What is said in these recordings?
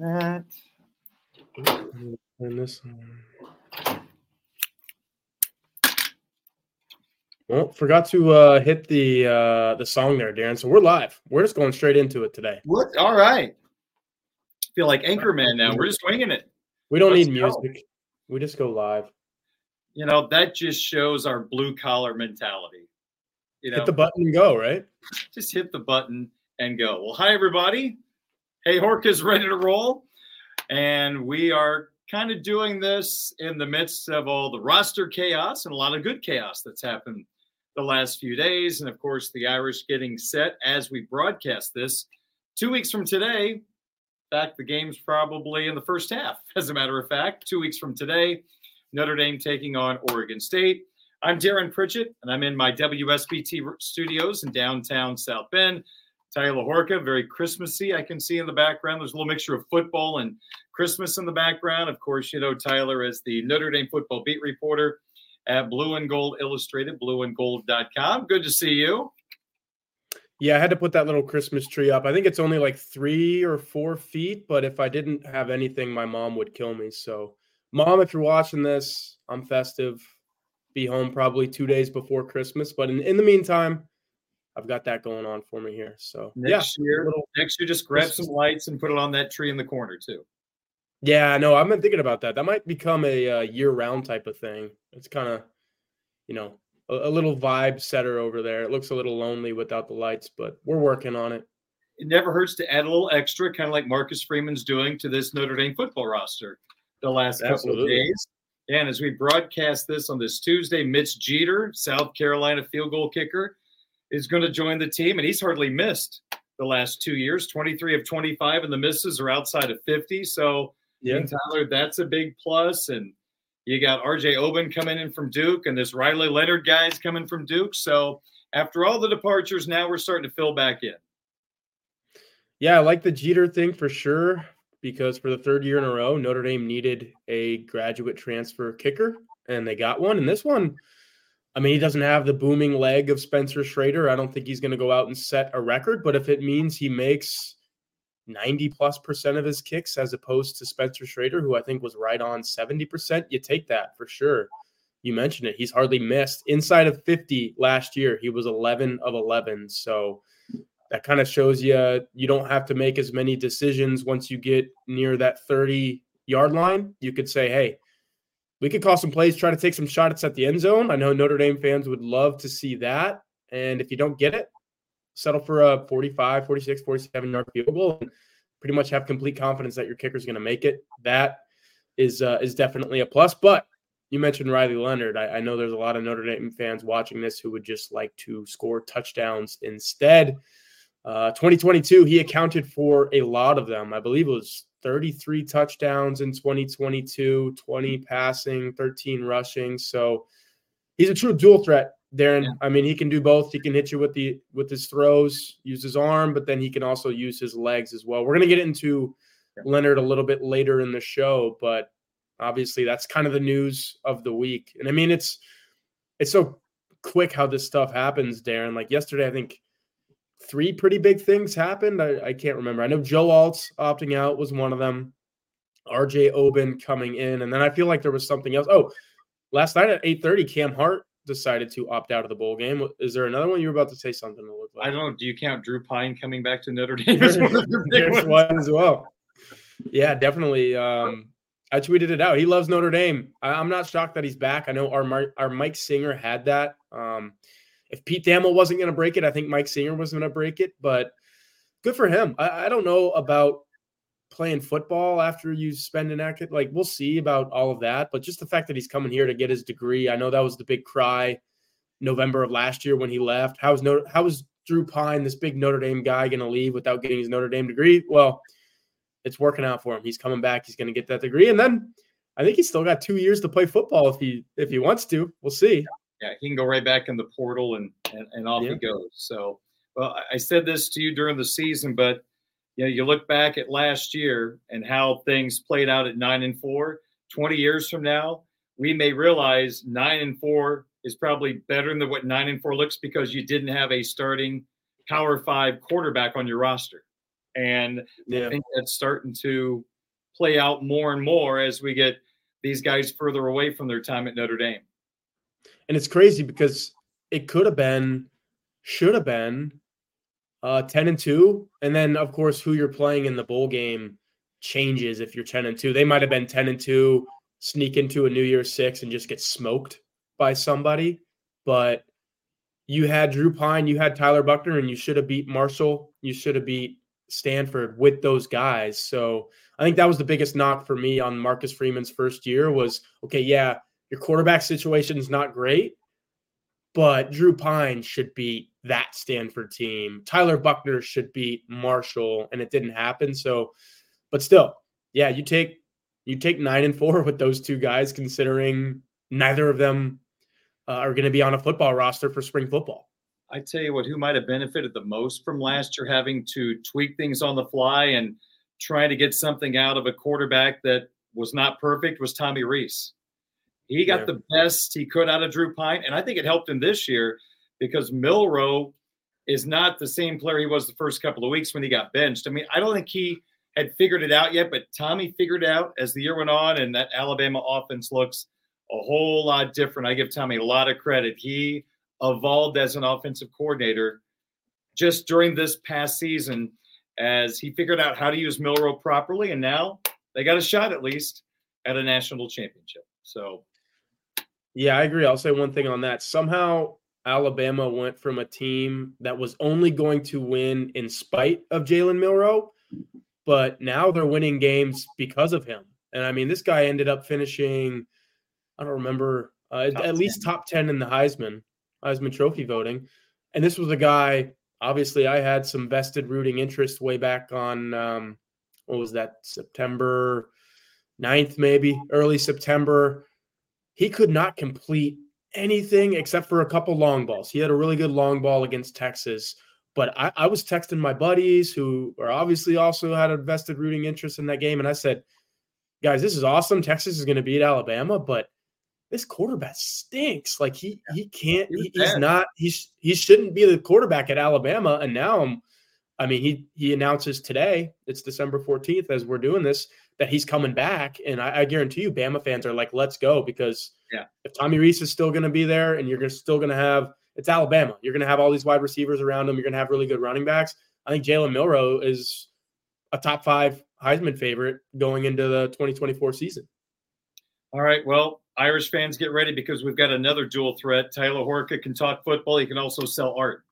That. And this one. Well, forgot to uh, hit the uh, the song there, Darin. So we're live. We're just going straight into it today. What? All right. Feel like Anchorman now. We're just winging it. We don't Let's need go. music. We just go live. You know, that just shows our blue collar mentality. You know, Hit the button and go, right? just hit the button and go. Well, hi, everybody. Hey, Horka's ready to roll. And we are kind of doing this in the midst of all the roster chaos and a lot of good chaos that's happened the last few days. And of course, the Irish getting set as we broadcast this. Two weeks from today, in fact, the game's probably in the first half, as a matter of fact. Two weeks from today, Notre Dame taking on Oregon State. I'm Darin Pritchett, and I'm in my WSBT studios in downtown South Bend. Tyler Horka, very Christmassy, I can see in the background. There's a little mixture of football and Christmas in the background. Of course, you know Tyler as the Notre Dame football beat reporter at Blue and Gold Illustrated, blueandgold.com. Good to see you. Yeah, I had to put that little Christmas tree up. I think it's only like three or four feet, but if I didn't have anything, my mom would kill me. So, mom, if you're watching this, I'm festive. Be home probably two days before Christmas, but in, in the meantime, I've got that going on for me here. So, Next yeah, year, little- next year, just grab some lights and put it on that tree in the corner too. Yeah, no, I've been thinking about that. That might become a uh, year-round type of thing. It's kind of, you know, a, a little vibe setter over there. It looks a little lonely without the lights, but we're working on it. It never hurts to add a little extra, kind of like Marcus Freeman's doing to this Notre Dame football roster the last couple of days. And as we broadcast this on this Tuesday, Mitch Jeter, South Carolina field goal kicker, is going to join the team, and he's hardly missed the last two years 23 of 25, and the misses are outside of 50. So, Yeah, Tyler, that's a big plus. And you got RJ Oben coming in from Duke, and this Riley Leonard guy's coming from Duke. So, after all the departures, now we're starting to fill back in. yeah, I like the Jeter thing for sure because for the third year in a row, Notre Dame needed a graduate transfer kicker, and they got one. And this one, I mean, he doesn't have the booming leg of Spencer Schrader. I don't think he's going to go out and set a record, but if it means he makes 90 plus percent of his kicks as opposed to Spencer Schrader, who I think was right on 70%, you take that for sure. You mentioned it. He's hardly missed inside of 50 last year. He was 11 of 11. So that kind of shows you you don't have to make as many decisions once you get near that 30 yard line. You could say, hey, we could call some plays, try to take some shots at the end zone. I know Notre Dame fans would love to see that. And if you don't get it, settle for a 45, 46, 47 yard field goal and pretty much have complete confidence that your kicker is going to make it. That is uh, is definitely a plus. But you mentioned Riley Leonard. I, I know there's a lot of Notre Dame fans watching this who would just like to score touchdowns instead. Uh, 2022, he accounted for a lot of them. I believe it was 33 touchdowns in 2022, 20 passing, 13 rushing. So he's a true dual threat, Darin. Yeah. I mean, he can do both. He can hit you with the with his throws, use his arm, but then he can also use his legs as well. We're gonna get into Yeah. Leonard a little bit later in the show, but obviously that's kind of the news of the week. And I mean, it's it's so quick how this stuff happens, Darin. Like yesterday, I think three pretty big things happened. I, I can't remember. I know Joe Alt's opting out was one of them. RJ Oben coming in, and then I feel like there was something else. Oh, last night at eight thirty, Cam Hart decided to opt out of the bowl game. Is there another one? You were about to say something. It looked like I don't know. Do you count Drew Pyne coming back to Notre Dame? there's, one of your big there's one as well. Yeah, definitely. Um, I tweeted it out. He loves Notre Dame. I, I'm not shocked that he's back. I know our our Mike Singer had that. Um, if Pete Thamel wasn't going to break it, I think Mike Singer was going to break it. But good for him. I, I don't know about playing football after you spend an act. Like we'll see about all of that. But just the fact that he's coming here to get his degree, I know that was the big cry November of last year when he left. How was no? How was Drew Pyne, this big Notre Dame guy, going to leave without getting his Notre Dame degree? Well, it's working out for him. He's coming back. He's going to get that degree, and then I think he's still got two years to play football if he if he wants to. We'll see. Yeah, he can go right back in the portal and and, and off yeah. he goes. So, well, I said this to you during the season, but you know, you look back at last year and how things played out at nine and four. 20 years from now, we may realize nine and four is probably better than what nine and four looks because you didn't have a starting power five quarterback on your roster. And yeah. I think that's starting to play out more and more as we get these guys further away from their time at Notre Dame. And it's crazy because it could have been, should have been uh, 10 and 2. And then, of course, who you're playing in the bowl game changes if you're 10 and 2. They might have been 10 and 2, sneak into a New Year's Six and just get smoked by somebody. But you had Drew Pyne, you had Tyler Buchner, and you should have beat Marshall. You should have beat Stanford with those guys. So I think that was the biggest knock for me on Marcus Freeman's first year was okay, yeah, your quarterback situation is not great, but Drew Pyne should beat that Stanford team. Tyler Buchner should beat Marshall, and it didn't happen. So, but still, yeah, you take you take nine and four with those two guys, considering neither of them uh, are going to be on a football roster for spring football. I tell you what, who might have benefited the most from last year having to tweak things on the fly and trying to get something out of a quarterback that was not perfect was Tommy Rees. He got yeah. the best he could out of Drew Pyne, and I think it helped him this year because Milroe is not the same player he was the first couple of weeks when he got benched. I mean, I don't think he had figured it out yet, but Tommy figured it out as the year went on, and that Alabama offense looks a whole lot different. I give Tommy a lot of credit. He evolved as an offensive coordinator just during this past season as he figured out how to use Milroe properly, and now they got a shot at least at a national championship. So, yeah, I agree. I'll say one thing on that. Somehow, Alabama went from a team that was only going to win in spite of Jalen Milroe, but now they're winning games because of him. And I mean, this guy ended up finishing, I don't remember, uh, at least top 10 in the Heisman. Heisman Trophy voting. And this was a guy, obviously, I had some vested rooting interest way back on, um, what was that, September 9th, maybe early September. He could not complete anything except for a couple long balls. He had a really good long ball against Texas. But I, I was texting my buddies who are obviously also had a vested rooting interest in that game. And I said, guys, this is awesome. Texas is going to beat Alabama, but this quarterback stinks. Like he he can't. He, he's not. He's he shouldn't be the quarterback at Alabama. And now I'm. I mean, he he announces today. It's December fourteenth as we're doing this that he's coming back, and I, I, guarantee you, Bama fans are like, "Let's go!" Because yeah, if Tommy Rees is still going to be there, and you're still going to have it's Alabama, you're going to have all these wide receivers around him. You're going to have really good running backs. I think Jalen Milroe is a top five Heisman favorite going into the 2024 season. All right. Well, Irish fans, get ready because we've got another dual threat. Tyler Horka can talk football. He can also sell art.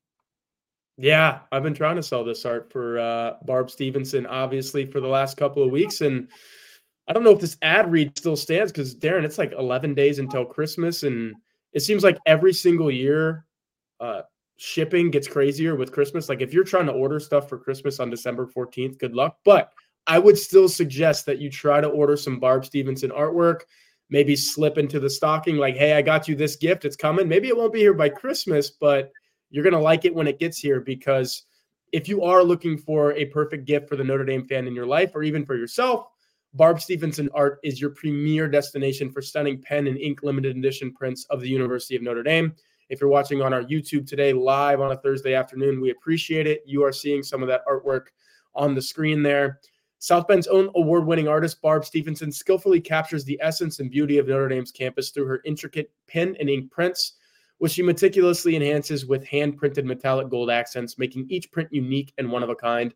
Yeah, I've been trying to sell this art for uh, Barb Stephenson, obviously, for the last couple of weeks. And I don't know if this ad read still stands because, Darin, it's like 11 days until Christmas. And it seems like every single year, uh, shipping gets crazier with Christmas. Like if you're trying to order stuff for Christmas on December 14th, good luck. But I would still suggest that you try to order some Barb Stephenson artwork maybe slip into the stocking like, hey, I got you this gift. It's coming. Maybe it won't be here by Christmas, but you're going to like it when it gets here because if you are looking for a perfect gift for the Notre Dame fan in your life or even for yourself, Barb Stephenson Art is your premier destination for stunning pen and ink limited edition prints of the University of Notre Dame. If you're watching on our YouTube today live on a Thursday afternoon, we appreciate it. You are seeing some of that artwork on the screen there. South Bend's own award winning artist, Barb Stephenson, skillfully captures the essence and beauty of Notre Dame's campus through her intricate pen and ink prints, which she meticulously enhances with hand printed metallic gold accents, making each print unique and one of a kind.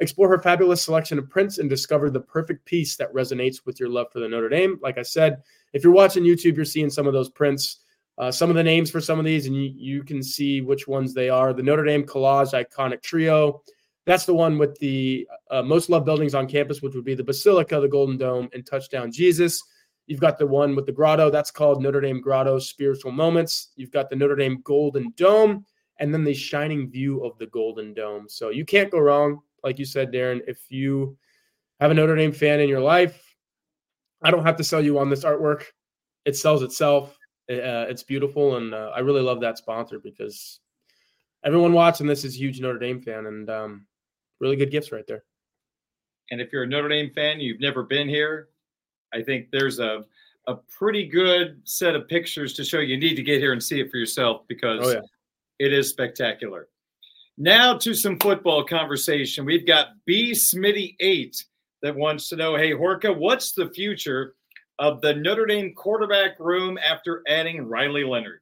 Explore her fabulous selection of prints and discover the perfect piece that resonates with your love for the Notre Dame. Like I said, if you're watching YouTube, you're seeing some of those prints. Uh, some of the names for some of these, and you, you can see which ones they are. The Notre Dame Collage Iconic Trio, that's the one with the uh, most loved buildings on campus, which would be the Basilica, the Golden Dome, and Touchdown Jesus. You've got the one with the grotto. That's called Notre Dame Grotto Spiritual Moments. You've got the Notre Dame Golden Dome, and then the shining view of the Golden Dome. So you can't go wrong. Like you said, Darin, if you have a Notre Dame fan in your life. I don't have to sell you on this artwork. It sells itself. Uh, it's beautiful, and uh, I really love that sponsor because everyone watching this is huge Notre Dame fan, and um, really good gifts right there. And if you're a Notre Dame fan, you've never been here, I think there's a a pretty good set of pictures to show you. need to get here and see it for yourself because oh, yeah. it is spectacular. Now to some football conversation. We've got B Smitty eight that wants to know, hey Horka, what's the future of the Notre Dame quarterback room after adding Riley Leonard?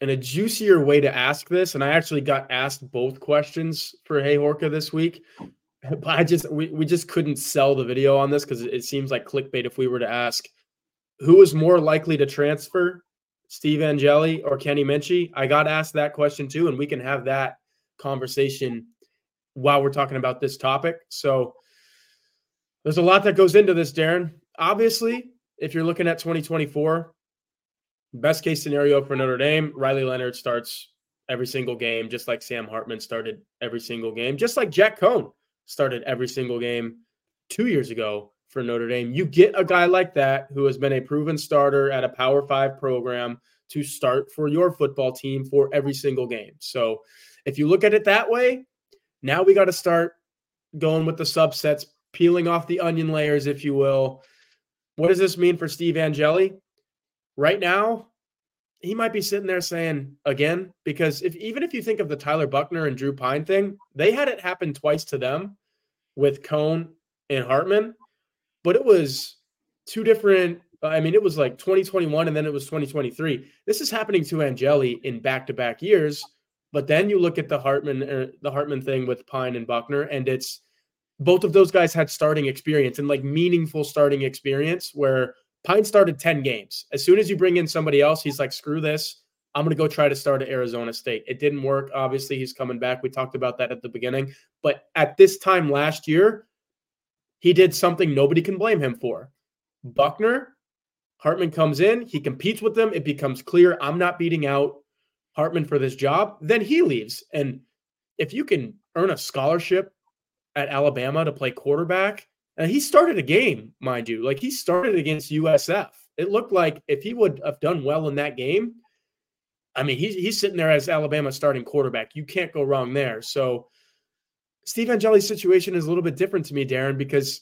and a juicier way to ask this, and I actually got asked both questions for Hey Horka this week. But I just we, we just couldn't sell the video on this because it seems like clickbait if we were to ask who is more likely to transfer, Steve Angeli or Kenny Minchey. I got asked that question too, and we can have that conversation while we're talking about this topic. So there's a lot that goes into this, Darin. Obviously, if you're looking at 2024, Best case scenario for Notre Dame, Riley Leonard starts every single game, just like Sam Hartman started every single game, just like Jack Coan started every single game two years ago for Notre Dame. You get a guy like that who has been a proven starter at a Power Five program to start for your football team for every single game. So if you look at it that way, now we got to start going with the subsets, peeling off the onion layers, if you will. What does this mean for Steve Angeli? Right now, he might be sitting there saying again, because if even if you think of the Tyler Buchner and Drew Pyne thing, they had it happen twice to them with Coan and Hartman, but it was two different. I mean, it was like 2021 and then it was 2023. This is happening to Angeli in back-to-back years. But then you look at the Hartman uh, the Hartman thing with Pyne and Buchner, and it's both of those guys had starting experience and like meaningful starting experience where Pyne started 10 games. As soon as you bring in somebody else, he's like, screw this. I'm going to go try to start at Arizona State. It didn't work. Obviously, he's coming back. We talked about that at the beginning. But at this time last year, he did something nobody can blame him for. Buchner, Hartman comes in, he competes with them. It becomes clear I'm not beating out Hartman for this job. Then he leaves. And if you can earn a scholarship at Alabama to play quarterback, and he started a game, mind you, like he started against USF. It looked like if he would have done well in that game, I mean, he's he's sitting there as Alabama starting quarterback. You can't go wrong there. So Steve Angeli's situation is a little bit different to me, Darin, because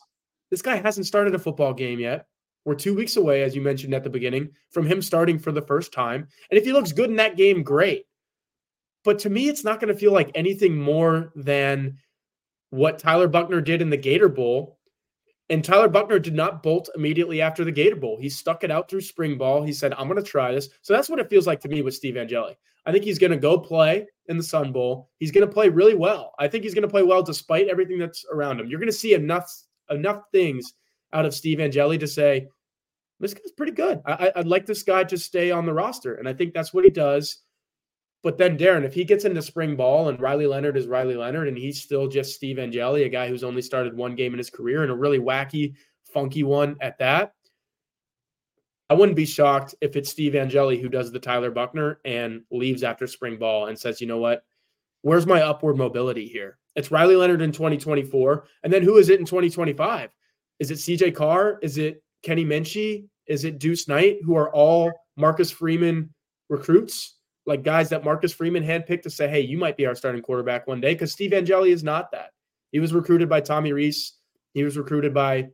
this guy hasn't started a football game yet. We're two weeks away, as you mentioned at the beginning, from him starting for the first time. And if he looks good in that game, great. But to me, it's not going to feel like anything more than what Tyler Buchner did in the Gator Bowl and Tyler Buchner did not bolt immediately after the Gator Bowl. He stuck it out through spring ball. He said, I'm going to try this. So that's what it feels like to me with Steve Angeli. I think he's going to go play in the Sun Bowl. He's going to play really well. I think he's going to play well despite everything that's around him. You're going to see enough enough things out of Steve Angeli to say, this guy's pretty good. I, would like this guy to stay on the roster. And I think that's what he does. But then Darin, if he gets into spring ball and Riley Leonard is Riley Leonard and he's still just Steve Angeli, a guy who's only started one game in his career and a really wacky, funky one at that, I wouldn't be shocked if it's Steve Angeli who does the Tyler Buchner and leaves after spring ball and says, you know what? Where's my upward mobility here? It's Riley Leonard in 2024. And then who is it in 2025? Is it CJ Carr? Is it Kenny Minchey? Is it Deuce Knight, who are all Marcus Freeman recruits? Like guys that Marcus Freeman handpicked to say, hey, you might be our starting quarterback one day, because Steve Angeli is not that. He was recruited by Tommy Rees. He was recruited by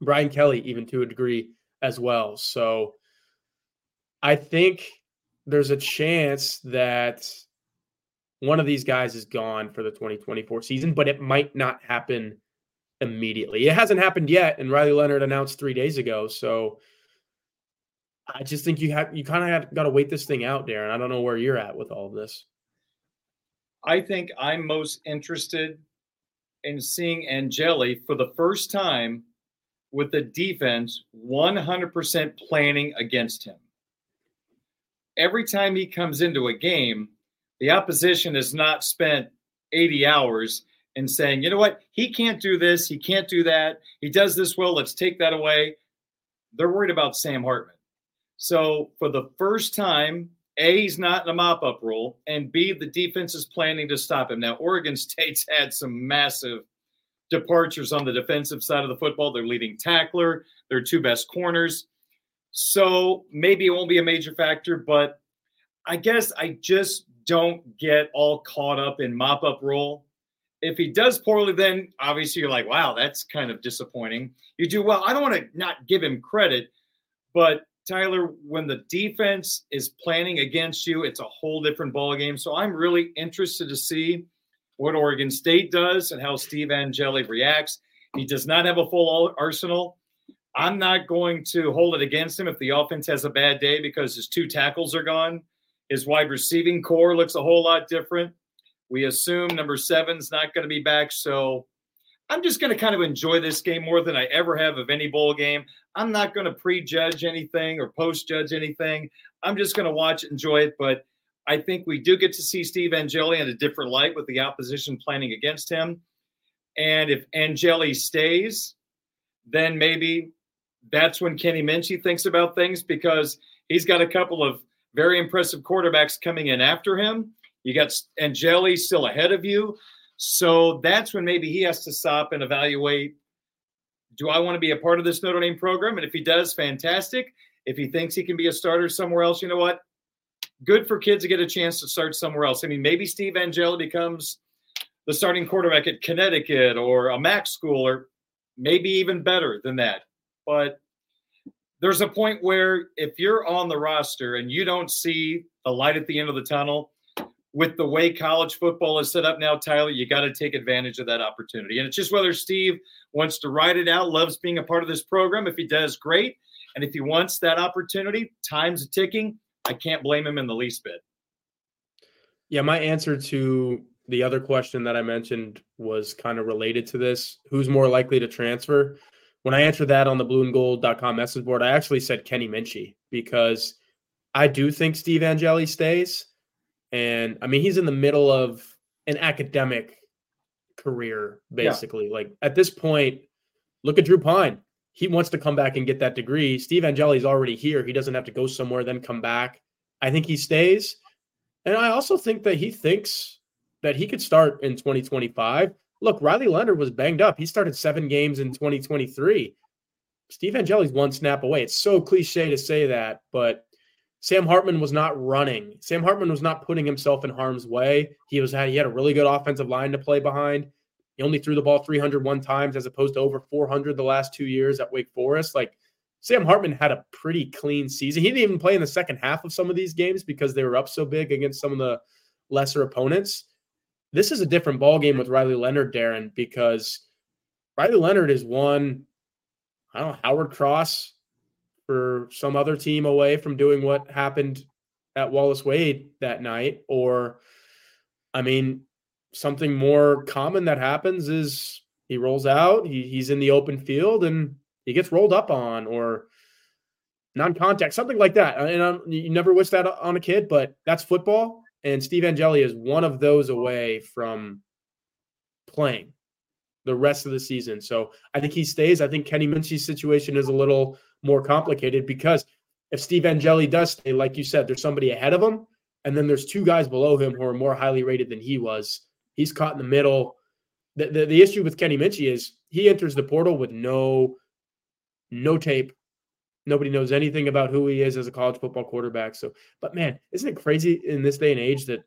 Brian Kelly, even to a degree as well. So I think there's a chance that one of these guys is gone for the 2024 season, but it might not happen immediately. It hasn't happened yet, and Riley Leonard announced three days ago. So I just think you have you kind of have got to wait this thing out, Darin. I don't know where you're at with all of this. I think I'm most interested in seeing Angeli for the first time with the defense 100% planning against him. Every time he comes into a game, the opposition has not spent 80 hours in saying, you know what, he can't do this, he can't do that, he does this well, let's take that away. They're worried about Sam Hartman. So for the first time, A, he's not in a mop up role, and B, the defense is planning to stop him. Now, Oregon State's had some massive departures on the defensive side of the football. Their leading tackler, their two best corners. So maybe it won't be a major factor, but I guess I just don't get all caught up in mop up role. If he does poorly, then obviously you're like, wow, that's kind of disappointing. You do well. I don't want to not give him credit, but Tyler, when the defense is planning against you, it's a whole different ball game. So I'm really interested to see what Oregon State does and how Steve Angeli reacts. He does not have a full arsenal. I'm not going to hold it against him if the offense has a bad day because his two tackles are gone. His wide receiving corps looks a whole lot different. We assume number seven's not going to be back. So I'm just going to kind of enjoy this game more than I ever have of any bowl game. I'm not going to prejudge anything or post judge anything. I'm just going to watch it, enjoy it. But I think we do get to see Steve Angeli in a different light with the opposition planning against him. And if Angeli stays, then maybe that's when Kenny Minchey thinks about things because he's got a couple of very impressive quarterbacks coming in after him. You got Angeli still ahead of you. So that's when maybe he has to stop and evaluate do I want to be a part of this Notre Dame program? And if he does, fantastic. If he thinks he can be a starter somewhere else, you know what? Good for kids to get a chance to start somewhere else. I mean, maybe Steve Angeli becomes the starting quarterback at Connecticut or a MAC school, or maybe even better than that. But there's a point where if you're on the roster and you don't see the light at the end of the tunnel, with the way college football is set up now, Tyler, you got to take advantage of that opportunity. And it's just whether Steve wants to ride it out, loves being a part of this program. If he does, great. And if he wants that opportunity, time's ticking. I can't blame him in the least bit. Yeah, my answer to the other question that I mentioned was kind of related to this. Who's more likely to transfer? When I answered that on the blueandgold.com message board, I actually said Kenny Minchey because I do think Steve Angeli stays. And I mean, he's in the middle of an academic career, basically. Yeah. Like at this point, look at Drew Pyne. He wants to come back and get that degree. Steve Angeli's already here. He doesn't have to go somewhere, then come back. I think he stays. And I also think that he thinks that he could start in 2025. Look, Riley Leonard was banged up. He started seven games in 2023. Steve Angeli's one snap away. It's so cliche to say that, but Sam Hartman was not running. Sam Hartman was not putting himself in harm's way. He was he had a really good offensive line to play behind. He only threw the ball 301 times as opposed to over 400 the last two years at Wake Forest. Like Sam Hartman had a pretty clean season. He didn't even play in the second half of some of these games because they were up so big against some of the lesser opponents. This is a different ball game with Riley Leonard, Darin, because Riley Leonard is one. I don't know Howard Cross for some other team away from doing what happened at Wallace Wade that night. Or, I mean, something more common that happens is he rolls out, he, he's in the open field, and he gets rolled up on or non-contact, something like that. And um, you never wish that on a kid, but that's football. And Steve Angeli is one of those away from playing the rest of the season. So I think he stays. I think Kenny Minchey's situation is a little more complicated because if Steve Angeli does stay, like you said, there's somebody ahead of him, and then there's two guys below him who are more highly rated than he was. He's caught in the middle. The, the, the issue with Kenny Minchey is he enters the portal with no no tape. Nobody knows anything about who he is as a college football quarterback. So, but man, isn't it crazy in this day and age that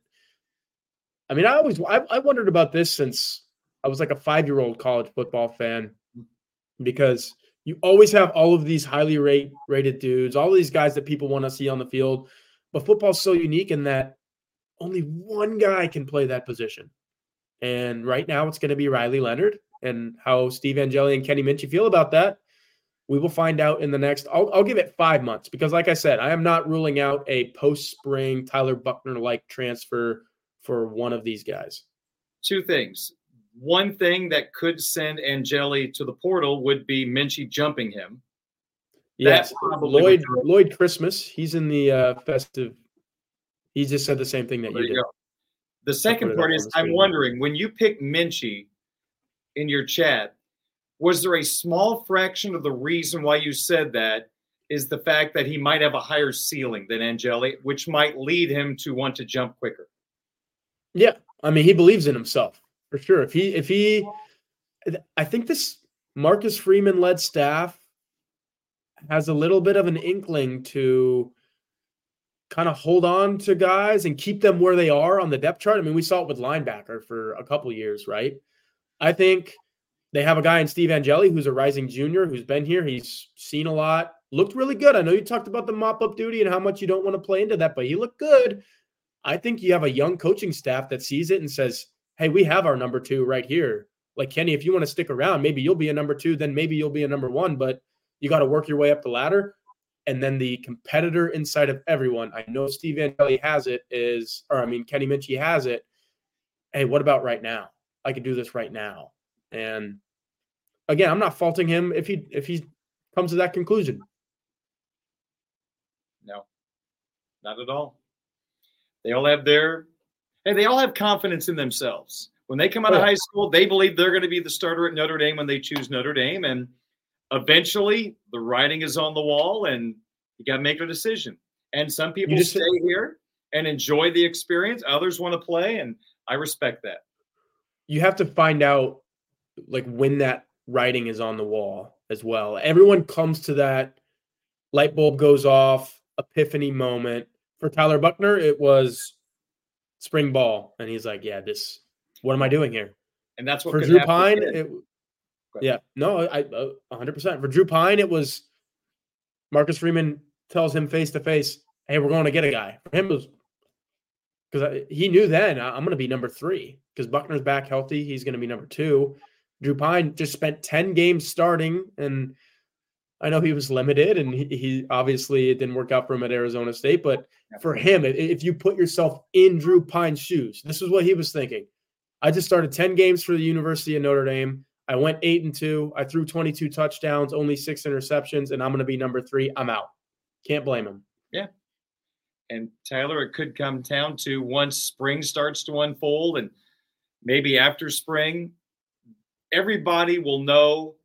I mean, I always I, I wondered about this since I was like a five year old college football fan because you always have all of these highly rate, rated dudes, all these guys that people want to see on the field. But football's so unique in that only one guy can play that position. And right now it's going to be Riley Leonard. And how Steve Angeli and Kenny Minchey feel about that, we will find out in the next. I'll, I'll give it five months because, like I said, I am not ruling out a post spring Tyler Buchner like transfer for one of these guys. Two things. One thing that could send Angeli to the portal would be Minchey jumping him. Yes, Lloyd Lloyd Christmas. He's in the uh, festive. He just said the same thing that there you, did. Go. The second part is I'm wondering when you pick Minchey in your chat, was there a small fraction of the reason why you said that is the fact that he might have a higher ceiling than Angeli, which might lead him to want to jump quicker? Yeah, I mean he believes in himself for sure. If he if he, I think this Marcus Freeman led staff has a little bit of an inkling to kind of hold on to guys and keep them where they are on the depth chart. I mean, we saw it with linebacker for a couple years, right? I think they have a guy in Steve Angeli who's a rising junior who's been here. He's seen a lot, looked really good. I know you talked about the mop up duty and how much you don't want to play into that, but he looked good. I think you have a young coaching staff that sees it and says, hey, we have our number two right here. Like, Kenny, if you want to stick around, maybe you'll be a number two, then maybe you'll be a number one, but you got to work your way up the ladder. And then the competitor inside of everyone, I know Steve Angeli has it, is, or I mean, Kenny Minchey has it. Hey, what about right now? I could do this right now. And again, I'm not faulting him if he if he comes to that conclusion. No, not at all. They all have their hey, they all have confidence in themselves. When they come out of high school, they believe they're going to be the starter at Notre Dame when they choose Notre Dame. And eventually the writing is on the wall and you got to make a decision. And some people stay here and enjoy the experience. Others want to play. And I respect that. You have to find out like when that writing is on the wall as well. Everyone comes to that light bulb goes off, epiphany moment. For Tyler Buchner, it was spring ball. And he's like, Yeah, this what am I doing here? And that's what for Drew Pyne. it, yeah, no, I, uh, 100%. For Drew Pyne. it was Marcus Freeman tells him face to face, "Hey, we're going to get a guy." For him, was because he knew then I'm going to be number three because Buchner's back healthy. He's going to be number two. Drew Pyne just spent 10 games starting, and I know he was limited, and he, he obviously it didn't work out for him at Arizona State. But for him, if you put yourself in Drew Pyne's shoes, this is what he was thinking. I just started 10 games for the University of Notre Dame. I went eight and two. I threw 22 touchdowns, only six interceptions, and I'm going to be number three. I'm out. Can't blame him. Yeah. And Tyler, it could come down to once spring starts to unfold, and maybe after spring, everybody will know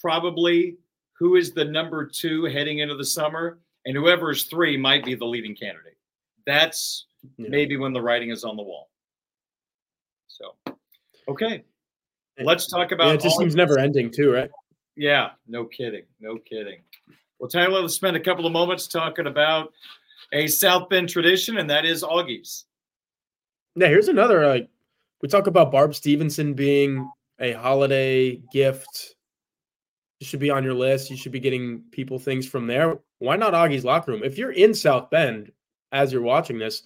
probably who is the number two heading into the summer, and whoever is three might be the leading candidate. That's yeah. maybe when the writing is on the wall. So, okay. Let's talk about. Yeah, it just seems never ending, too, right? Yeah, no kidding, no kidding. Well, Tyler, let's spend a couple of moments talking about a South Bend tradition, and that is Augies. Now, here's another. Like we talk about Barb Stephenson being a holiday gift. Should be on your list. You should be getting people things from there. Why not Augie's locker room? If you're in South Bend as you're watching this,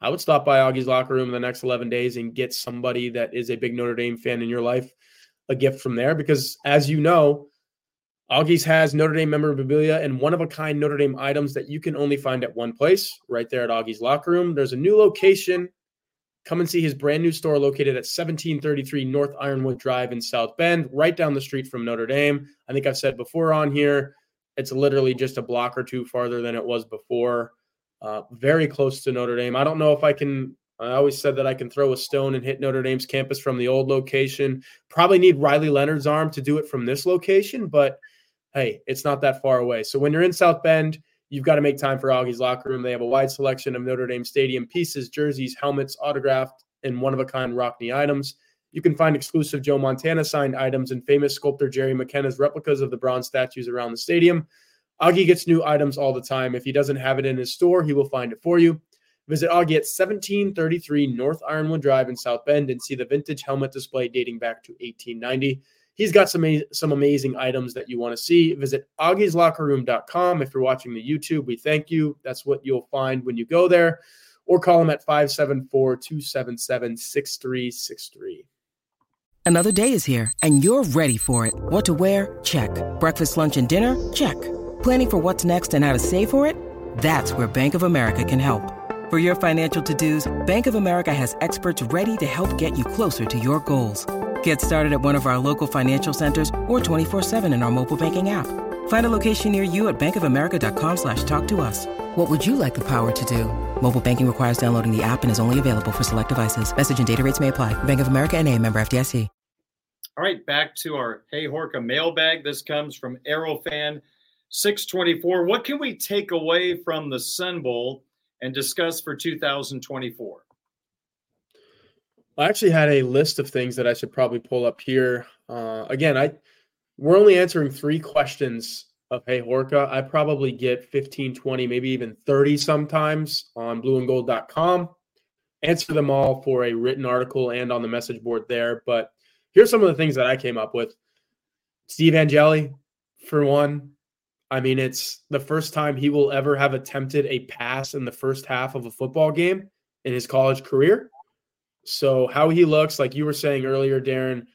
I would stop by Augie's locker room in the next 11 days and get somebody that is a big Notre Dame fan in your life a gift from there. Because as you know, Augie's has Notre Dame memorabilia and one of a kind Notre Dame items that you can only find at one place, right there at Augie's locker room. There's a new location. Come and see his brand new store located at 1733 North Ironwood Drive in South Bend, right down the street from Notre Dame. I think I've said before on here, it's literally just a block or two farther than it was before uh, very close to Notre Dame. I don't know if I can. I always said that I can throw a stone and hit Notre Dame's campus from the old location. Probably need Riley Leonard's arm to do it from this location, but hey, it's not that far away. So when you're in South Bend, you've got to make time for Augie's locker room. They have a wide selection of Notre Dame Stadium pieces, jerseys, helmets, autographed, and one of a kind Rockne items. You can find exclusive Joe Montana signed items and famous sculptor Jerry McKenna's replicas of the bronze statues around the stadium. Augie gets new items all the time. If he doesn't have it in his store, he will find it for you. Visit Augie at 1733 North Ironwood Drive in South Bend and see the vintage helmet display dating back to 1890. He's got some some amazing items that you want to see. Visit augieslockerroom.com. If you're watching the YouTube, we thank you. That's what you'll find when you go there. Or call him at 574 277 6363. Another day is here, and you're ready for it. What to wear? Check. Breakfast, lunch, and dinner? Check. Planning for what's next and how to save for it? That's where Bank of America can help. For your financial to-dos, Bank of America has experts ready to help get you closer to your goals. Get started at one of our local financial centers or 24-7 in our mobile banking app. Find a location near you at bankofamerica.com slash talk to us. What would you like the power to do? Mobile banking requires downloading the app and is only available for select devices. Message and data rates may apply. Bank of America and a member FDIC. All right, back to our Hey Horka mailbag. This comes from Arrowfan 624. What can we take away from the Sun Bowl and discuss for 2024? I actually had a list of things that I should probably pull up here. Uh, again, I we're only answering three questions of Hey Horka. I probably get 15, 20, maybe even 30 sometimes on blueandgold.com. Answer them all for a written article and on the message board there. But here's some of the things that I came up with. Steve Angeli, for one, I mean, it's the first time he will ever have attempted a pass in the first half of a football game in his college career. So, how he looks, like you were saying earlier, Darin,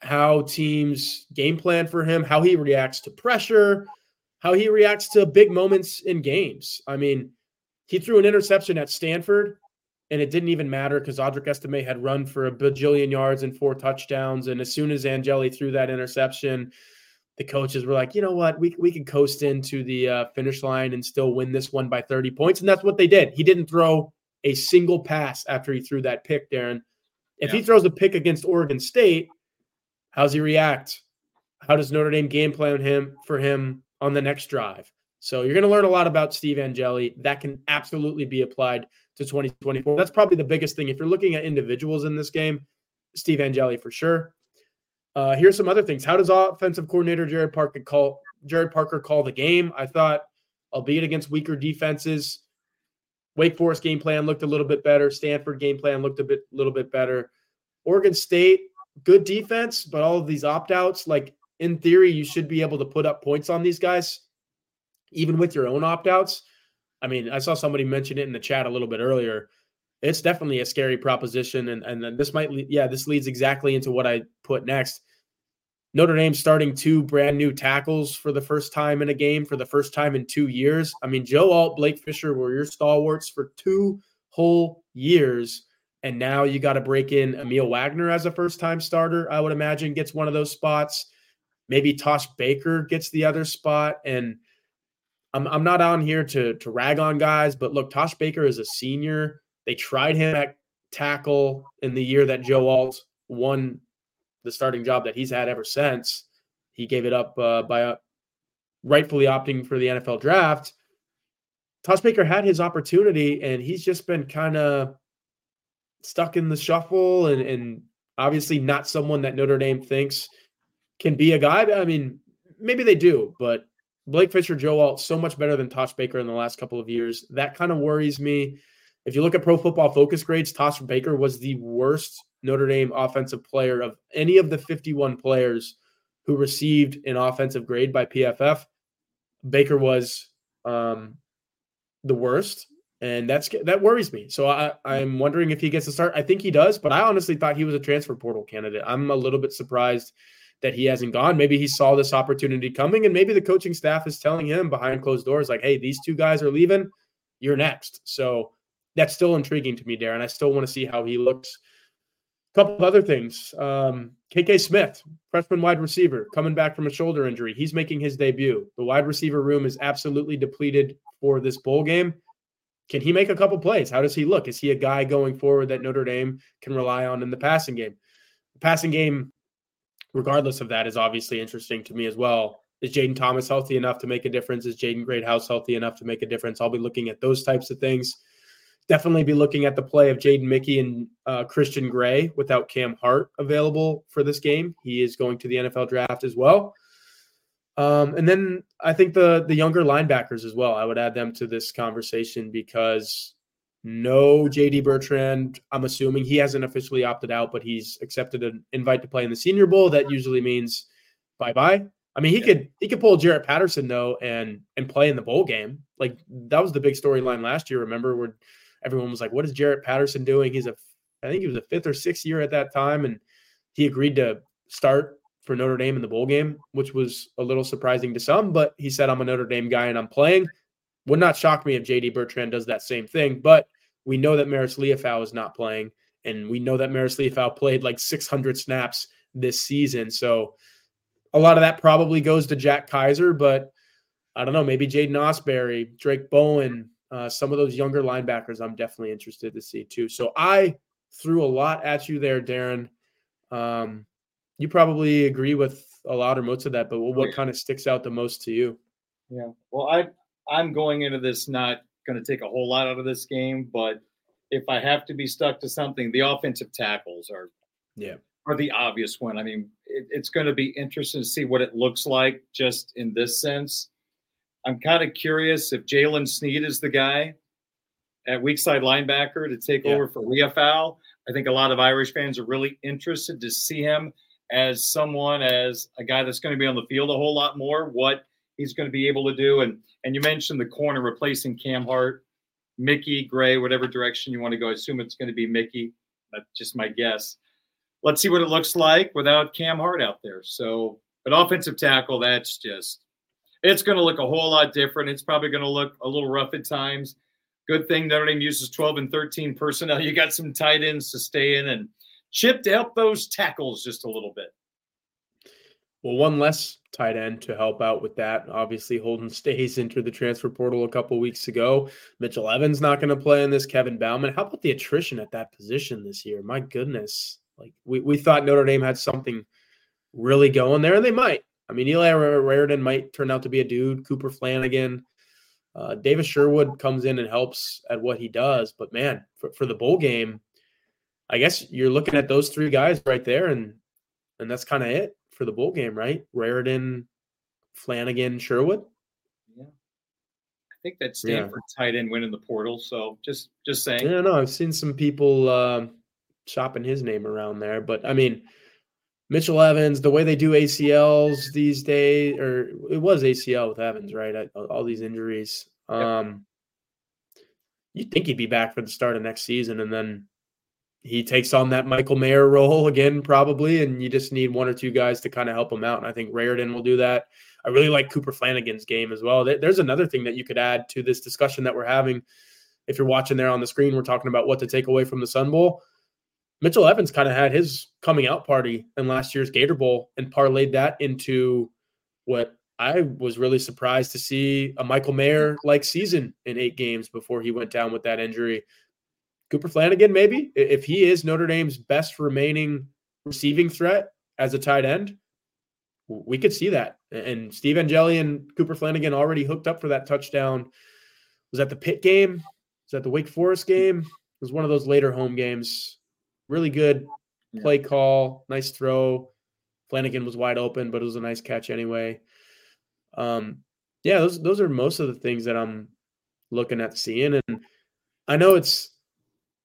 how teams game plan for him, how he reacts to pressure, how he reacts to big moments in games. I mean, he threw an interception at Stanford, and it didn't even matter because Audric Estime had run for a bajillion yards and four touchdowns. And as soon as Angeli threw that interception, the coaches were like, you know what, we we can coast into the uh, finish line and still win this one by 30 points, and that's what they did. He didn't throw a single pass after he threw that pick, Darin. If yeah. he throws a pick against Oregon State, how's he react? How does Notre Dame game plan him for him on the next drive? So you're going to learn a lot about Steve Angeli. That can absolutely be applied to 2024. That's probably the biggest thing. If you're looking at individuals in this game, Steve Angeli for sure. Uh, here's some other things. How does offensive coordinator Gerad Parker call Gerad Parker call the game? I thought, albeit against weaker defenses, Wake Forest game plan looked a little bit better. Stanford game plan looked a bit little bit better. Oregon State, good defense, but all of these opt outs, like in theory, you should be able to put up points on these guys, even with your own opt outs. I mean, I saw somebody mention it in the chat a little bit earlier it's definitely a scary proposition. And and this might, yeah, this leads exactly into what I put next. Notre Dame starting two brand new tackles for the first time in a game for the first time in two years. I mean, Joe Alt, Blake Fisher were your stalwarts for two whole years. And now you got to break in Aamil Wagner as a first time starter. I would imagine gets one of those spots. Maybe Tosh Baker gets the other spot. And I'm, I'm not on here to, to rag on guys, but look, Tosh Baker is a senior. They tried him at tackle in the year that Joe Alt won the starting job that he's had ever since. He gave it up uh, by uh, rightfully opting for the NFL draft. Tosh Baker had his opportunity, and he's just been kind of stuck in the shuffle, and, and obviously not someone that Notre Dame thinks can be a guy. I mean, maybe they do, but Blake Fisher, Joe Alt, so much better than Tosh Baker in the last couple of years. That kind of worries me. If you look at Pro Football Focus grades, Tosh Baker was the worst Notre Dame offensive player of any of the 51 players who received an offensive grade by PFF. Baker was um, the worst, and that's that worries me. So I, I'm wondering if he gets to start. I think he does, but I honestly thought he was a transfer portal candidate. I'm a little bit surprised that he hasn't gone. Maybe he saw this opportunity coming, and maybe the coaching staff is telling him behind closed doors, like, "Hey, these two guys are leaving. You're next." So that's still intriguing to me, Darin. I still want to see how he looks. Couple of other things. Um, KK Smith, freshman wide receiver, coming back from a shoulder injury. He's making his debut. The wide receiver room is absolutely depleted for this bowl game. Can he make a couple plays? How does he look? Is he a guy going forward that Notre Dame can rely on in the passing game? The passing game, regardless of that, is obviously interesting to me as well. Is Jayden Thomas healthy enough to make a difference? Is Jaden Greathouse healthy enough to make a difference? I'll be looking at those types of things definitely be looking at the play of Jaden Mickey and uh, Christian Gray without Cam Hart available for this game. He is going to the NFL draft as well. Um, and then I think the the younger linebackers as well. I would add them to this conversation because no JD Bertrand. I'm assuming he hasn't officially opted out, but he's accepted an invite to play in the Senior Bowl. That usually means bye bye. I mean, he yeah. could he could pull Jarrett Patterson though and and play in the bowl game. Like that was the big storyline last year. Remember where everyone was like, "What is Jarrett Patterson doing?" He's a I think he was a fifth or sixth year at that time, and he agreed to start for Notre Dame in the bowl game, which was a little surprising to some. But he said, "I'm a Notre Dame guy and I'm playing." Would not shock me if JD Bertrand does that same thing, but we know that Maris Liufau is not playing, and we know that Maris Liufau played like 600 snaps this season. So a lot of that probably goes to Jack Kiser, but I don't know, maybe Jaiden Ausberry, Drayk Bowen, uh, some of those younger linebackers I'm definitely interested to see too. So I threw a lot at you there, Darin. Um, you probably agree with a lot or most of that, but what, what kind of sticks out the most to you? Yeah. Well, I I'm going into this not going to take a whole lot out of this game, but if I have to be stuck to something, the offensive tackles are yeah are the obvious one. I mean, it, it's going to be interesting to see what it looks like just in this sense. I'm kind of curious if Jaylen Sneed is the guy at weak side linebacker to take yeah. over for Liufau. I think a lot of Irish fans are really interested to see him as someone as a guy that's going to be on the field a whole lot more. What he's going to be able to do, and and you mentioned the corner replacing Cam Hart, Mickey Gray, whatever direction you want to go. I assume it's going to be Mickey. That's just my guess. Let's see what it looks like without Cam Hart out there. So, but offensive tackle, that's just it's going to look a whole lot different. It's probably going to look a little rough at times. Good thing Notre Dame uses 12 and 13 personnel. You got some tight ends to stay in and chip to help those tackles just a little bit. Well, one less tight end to help out with that. Obviously, Holden Staes entered the transfer portal a couple weeks ago. Mitchell Evans not going to play in this. Kevin Bauman. How about the attrition at that position this year? My goodness. Like we, we thought Notre Dame had something really going there, and they might. I mean, Eli Raridon might turn out to be a dude. Cooper Flanagan. Uh, Davis Sherwood comes in and helps at what he does. But man, for, for the bowl game, I guess you're looking at those three guys right there, and and that's kind of it for the bowl game, right? Raridon, Flanagan, Sherwood. Yeah, I think that Stanford yeah. tight end went in the portal. So just just saying. Yeah, no, I've seen some people uh, chopping his name around there, but I mean. Mitchell Evans, the way they do ACLs these days, or it was ACL with Evans, right? All these injuries. Um, you'd think he'd be back for the start of next season, and then he takes on that Michael Mayer role again, probably, and you just need one or two guys to kind of help him out. And I think Raridon will do that. I really like Cooper Flanagan's game as well. There's another thing that you could add to this discussion that we're having. If you're watching there on the screen, we're talking about what to take away from the Sun Bowl. Mitchell Evans kind of had his coming out party in last year's Gator Bowl and parlayed that into what I was really surprised to see a Michael Mayer like season in eight games before he went down with that injury. Cooper Flanagan, maybe if he is Notre Dame's best remaining receiving threat as a tight end, we could see that. And Steve Angeli and Cooper Flanagan already hooked up for that touchdown. Was that the Pitt game? Was that the Wake Forest game? It was one of those later home games. Really good play call, nice throw. Flanagan was wide open, but it was a nice catch anyway. Um, yeah, those those are most of the things that I'm looking at seeing, and I know it's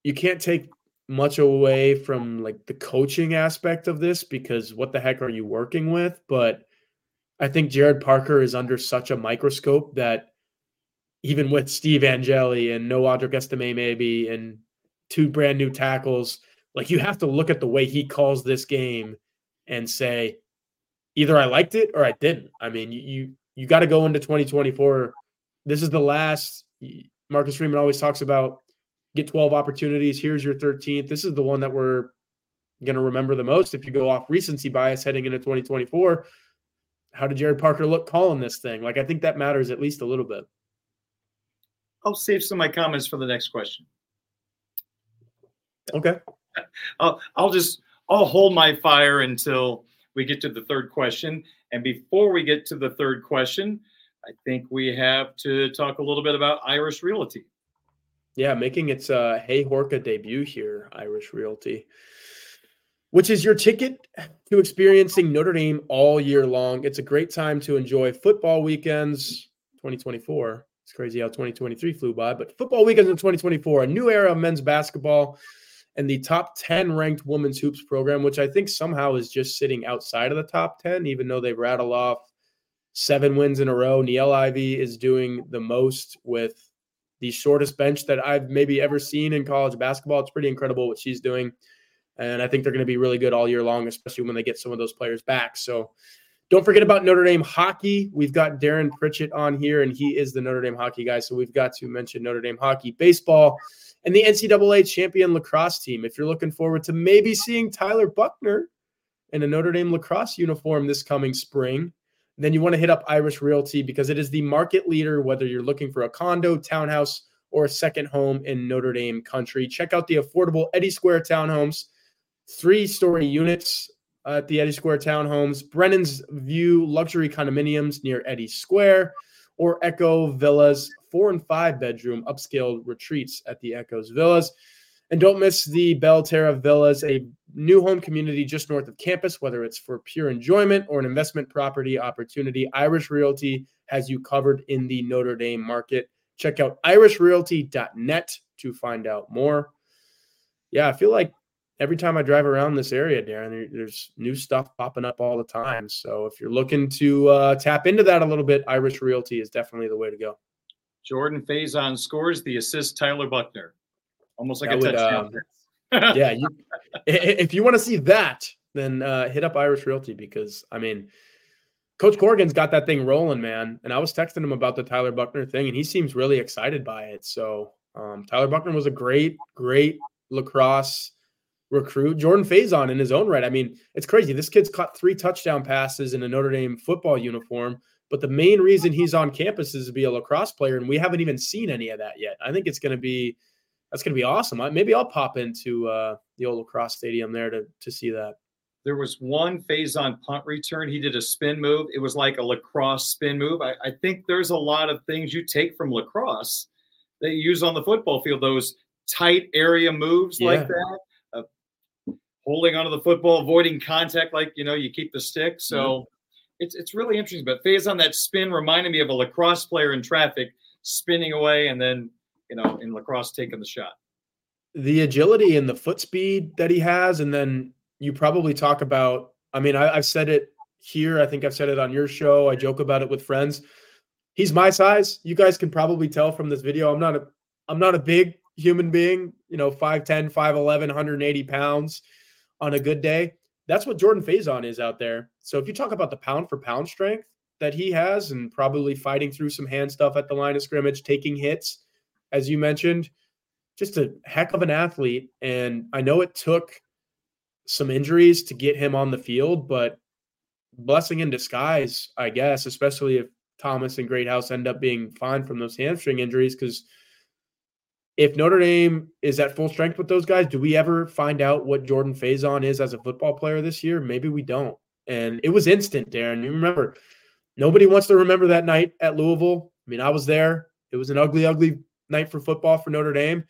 you can't take much away from like the coaching aspect of this because what the heck are you working with? But I think Gerad Parker is under such a microscope that even with Steve Angeli and no Audric Estime maybe and two brand new tackles, like you have to look at the way he calls this game and say either I liked it or I didn't. I mean, you you, you got to go into 2024. This is the last Marcus Freeman always talks about get 12 opportunities. Here's your 13th. This is the one that we're going to remember the most if you go off recency bias heading into 2024. How did Gerad Parker look calling this thing? Like, I think that matters at least a little bit. I'll save some of my comments for the next question. Okay. I'll, I'll just, I'll hold my fire until we get to the third question. And before we get to the third question, I think we have to talk a little bit about Irish Realty. Yeah, making its uh, Hey Horka debut here, Irish Realty, which is your ticket to experiencing Notre Dame all year long. It's a great time to enjoy football weekends 2024. It's crazy how 2023 flew by, but football weekends in 2024, a new era of men's basketball and the top 10 ranked women's hoops program, which I think somehow is just sitting outside of the top 10, even though they rattle off seven wins in a row. Niele Ivey is doing the most with the shortest bench that I've maybe ever seen in college basketball. It's pretty incredible what she's doing. And I think they're going to be really good all year long, especially when they get some of those players back. So don't forget about Notre Dame hockey. We've got Darin Pritchett on here, and he is the Notre Dame hockey guy. So we've got to mention Notre Dame hockey, baseball, and the NCAA champion lacrosse team. If you're looking forward to maybe seeing Tyler Buchner in a Notre Dame lacrosse uniform this coming spring, then you want to hit up Irish Realty because it is the market leader, whether you're looking for a condo, townhouse, or a second home in Notre Dame country. Check out the affordable Eddy Square townhomes, three story units at the Eddy Square townhomes, Brennan's View luxury condominiums near Eddy Square, or Echo Villas, four and five bedroom upscale retreats at the Echoes Villas. And don't miss the Belterra Villas, a new home community just north of campus, whether it's for pure enjoyment or an investment property opportunity. Irish Realty has you covered in the Notre Dame market. Check out irishrealty.net to find out more. Yeah, I feel like every time I drive around this area, Darin, there's new stuff popping up all the time. So if you're looking to uh, tap into that a little bit, Irish Realty is definitely the way to go. Jordan Faison scores the assist Tyler Buchner, almost like that a would, touchdown. Um, yeah, you, if you want to see that, then uh, hit up Irish Realty because I mean, Coach Corrigan's got that thing rolling, man. And I was texting him about the Tyler Buchner thing, and he seems really excited by it. So um, Tyler Buchner was a great, great lacrosse recruit. Jordan Faison in his own right. I mean, it's crazy. This kid's caught three touchdown passes in a Notre Dame football uniform. But the main reason he's on campus is to be a lacrosse player, and we haven't even seen any of that yet. I think it's going to be that's going to be awesome. I, maybe I'll pop into uh, the old lacrosse stadium there to to see that. There was one phase on punt return. He did a spin move. It was like a lacrosse spin move. I, I think there's a lot of things you take from lacrosse that you use on the football field. Those tight area moves yeah. like that, uh, holding onto the football, avoiding contact, like you know you keep the stick. So. Mm-hmm. It's, it's really interesting, but Faison that spin reminded me of a lacrosse player in traffic spinning away and then you know, in lacrosse taking the shot. The agility and the foot speed that he has, and then you probably talk about. I mean, I, I've said it here. I think I've said it on your show. I joke about it with friends. He's my size. You guys can probably tell from this video. I'm not a I'm not a big human being, you know, 5'10, 5'11, 180 pounds on a good day. That's what Jordan Faison is out there. So if you talk about the pound for pound strength that he has and probably fighting through some hand stuff at the line of scrimmage, taking hits, as you mentioned, just a heck of an athlete. And I know it took some injuries to get him on the field, but blessing in disguise, I guess, especially if Thomas and Greathouse end up being fine from those hamstring injuries. Because if Notre Dame is at full strength with those guys, do we ever find out what Jordan Faison is as a football player this year? Maybe we don't. And it was instant, Darin. You remember, nobody wants to remember that night at Louisville. I mean, I was there. It was an ugly, ugly night for football for Notre Dame.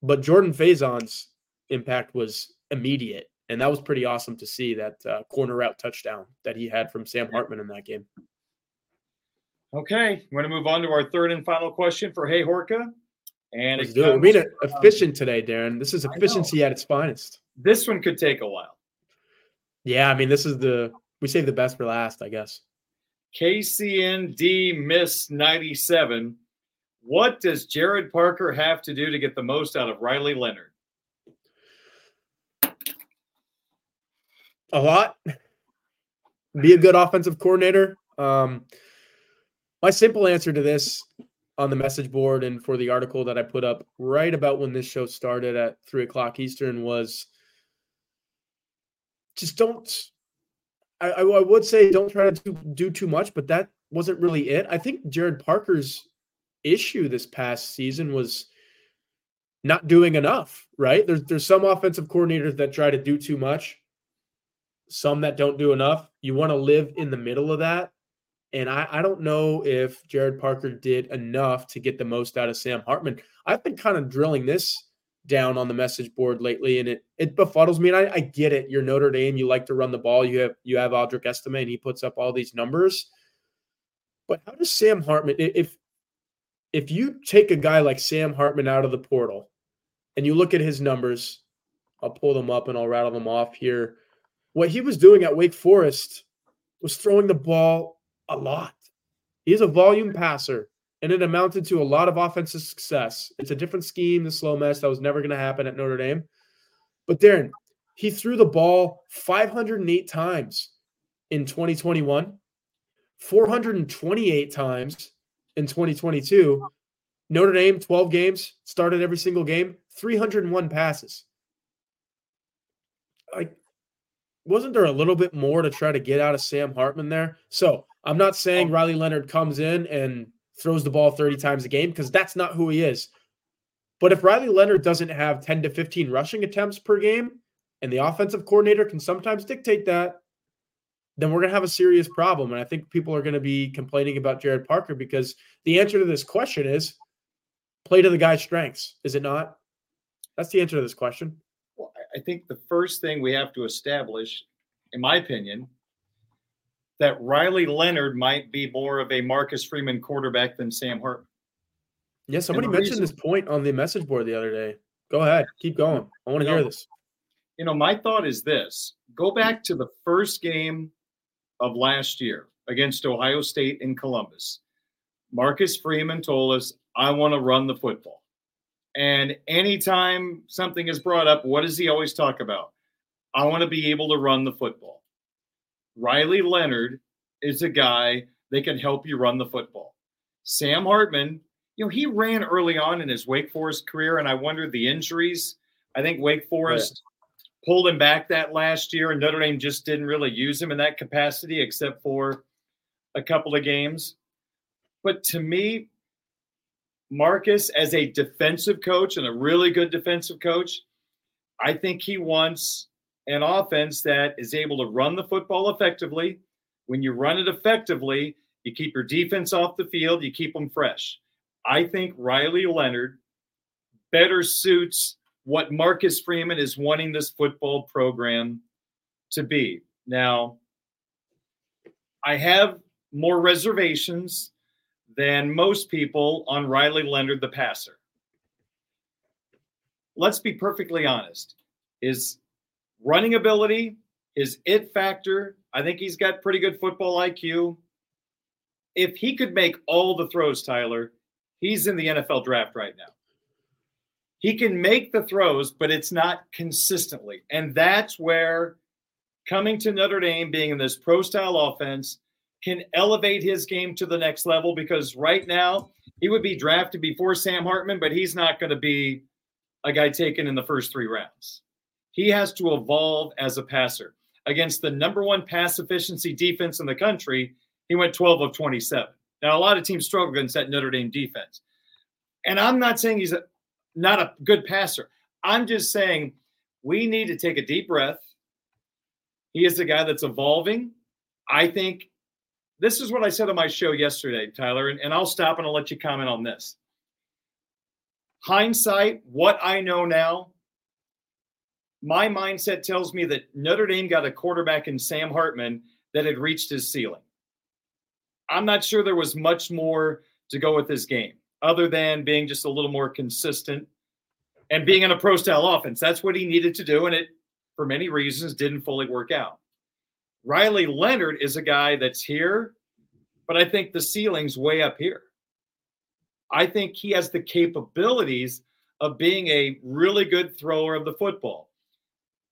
But Jordan Faison's impact was immediate. And that was pretty awesome to see that uh, corner route touchdown that he had from Sam Hartman in that game. Okay, we're going to move on to our third and final question for Hey Horka. And Let's it do it. We're being efficient today, Darin. This is efficiency at its finest. This one could take a while. Yeah, I mean, this is the we save the best for last, I guess. KCND Miss 97 what does Gerad Parker have to do to get the most out of Riley Leonard? A lot. Be a good offensive coordinator. Um, my simple answer to this on the message board and for the article that I put up right about when this show started at three o'clock Eastern was just don't. I, I would say don't try to do, too much, but that wasn't really it. I think Gerad Parker's issue this past season was not doing enough, right? There's there's some offensive coordinators that try to do too much, some that don't do enough. You want to live in the middle of that. And I, I don't know if Gerad Parker did enough to get the most out of Sam Hartman. I've been kind of drilling this down on the message board lately, and it it befuddles me. And I, I get it. You're Notre Dame. You like to run the ball. You have you have Audric Estime, and he puts up all these numbers. But how does Sam Hartman, if if you take a guy like Sam Hartman out of the portal and you look at his numbers, I'll pull them up and I'll rattle them off here. What he was doing at Wake Forest was throwing the ball a lot. He's a volume passer, and it amounted to a lot of offensive success. It's a different scheme, the slow mesh that was never going to happen at Notre Dame. But Darin, he threw the ball 508 times in 2021, 428 times in 2022. Notre Dame, 12 games, started every single game, 301 passes. Like, wasn't there a little bit more to try to get out of Sam Hartman there? So I'm not saying um, Riley Leonard comes in and throws the ball 30 times a game because that's not who he is. But if Riley Leonard doesn't have 10 to 15 rushing attempts per game, and the offensive coordinator can sometimes dictate that, then we're going to have a serious problem. And I think people are going to be complaining about Gerad Parker because the answer to this question is play to the guy's strengths, is it not? That's the answer to this question. Well, I think the first thing we have to establish, in my opinion, that Riley Leonard might be more of a Marcus Freeman quarterback than Sam Hartman. Yeah, somebody mentioned reason, this point on the message board the other day. Go ahead, keep going. I want to hear know, this. You know, my thought is this go back to the first game of last year against Ohio State in Columbus. Marcus Freeman told us, I want to run the football. And anytime something is brought up, what does he always talk about? I want to be able to run the football. Riley Leonard is a guy that can help you run the football. Sam Hartman, you know, he ran early on in his Wake Forest career, and I wonder the injuries. I think Wake Forest pulled him back that last year, and Notre Dame just didn't really use him in that capacity except for a couple of games. But to me, Marcus, as a defensive coach and a really good defensive coach, I think he wants an offense that is able to run the football effectively. When you run it effectively, you keep your defense off the field, you keep them fresh. I think Riley Leonard better suits what Marcus Freeman is wanting this football program to be. Now, I have more reservations than most people on Riley Leonard, the passer. Let's be perfectly honest. His running ability, his it factor, I think he's got pretty good football IQ. If he could make all the throws, Tyler, he's in the NFL draft right now. He can make the throws, but it's not consistently. And that's where coming to Notre Dame, being in this pro style offense, can elevate his game to the next level because right now he would be drafted before Sam Hartman, but he's not going to be a guy taken in the first three rounds. He has to evolve as a passer. Against the number one pass efficiency defense in the country, he went 12 of 27. Now, a lot of teams struggle against that Notre Dame defense. And I'm not saying he's a, not a good passer. I'm just saying we need to take a deep breath. He is a guy that's evolving. I think this is what I said on my show yesterday, Tyler, and, and I'll stop and I'll let you comment on this. Hindsight, what I know now, my mindset tells me that Notre Dame got a quarterback in Sam Hartman that had reached his ceiling. I'm not sure there was much more to go with this game other than being just a little more consistent and being in a pro style offense. That's what he needed to do. And it, for many reasons, didn't fully work out. Riley Leonard is a guy that's here, but I think the ceiling's way up here. I think he has the capabilities of being a really good thrower of the football.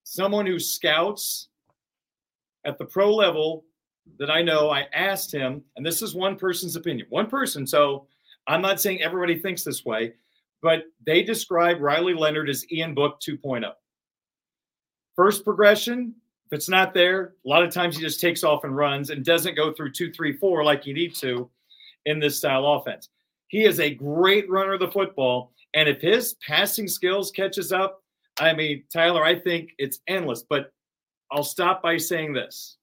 Someone who scouts at the pro level that I know, I asked him, and this is one person's opinion, one person. So I'm not saying everybody thinks this way, but they describe Riley Leonard as Ian Book 2.0. First progression, if it's not there, a lot of times he just takes off and runs and doesn't go through two, three, four like you need to in this style offense. He is a great runner of the football. And if his passing skills catches up, I mean, Tyler, I think it's endless. But I'll stop by saying this,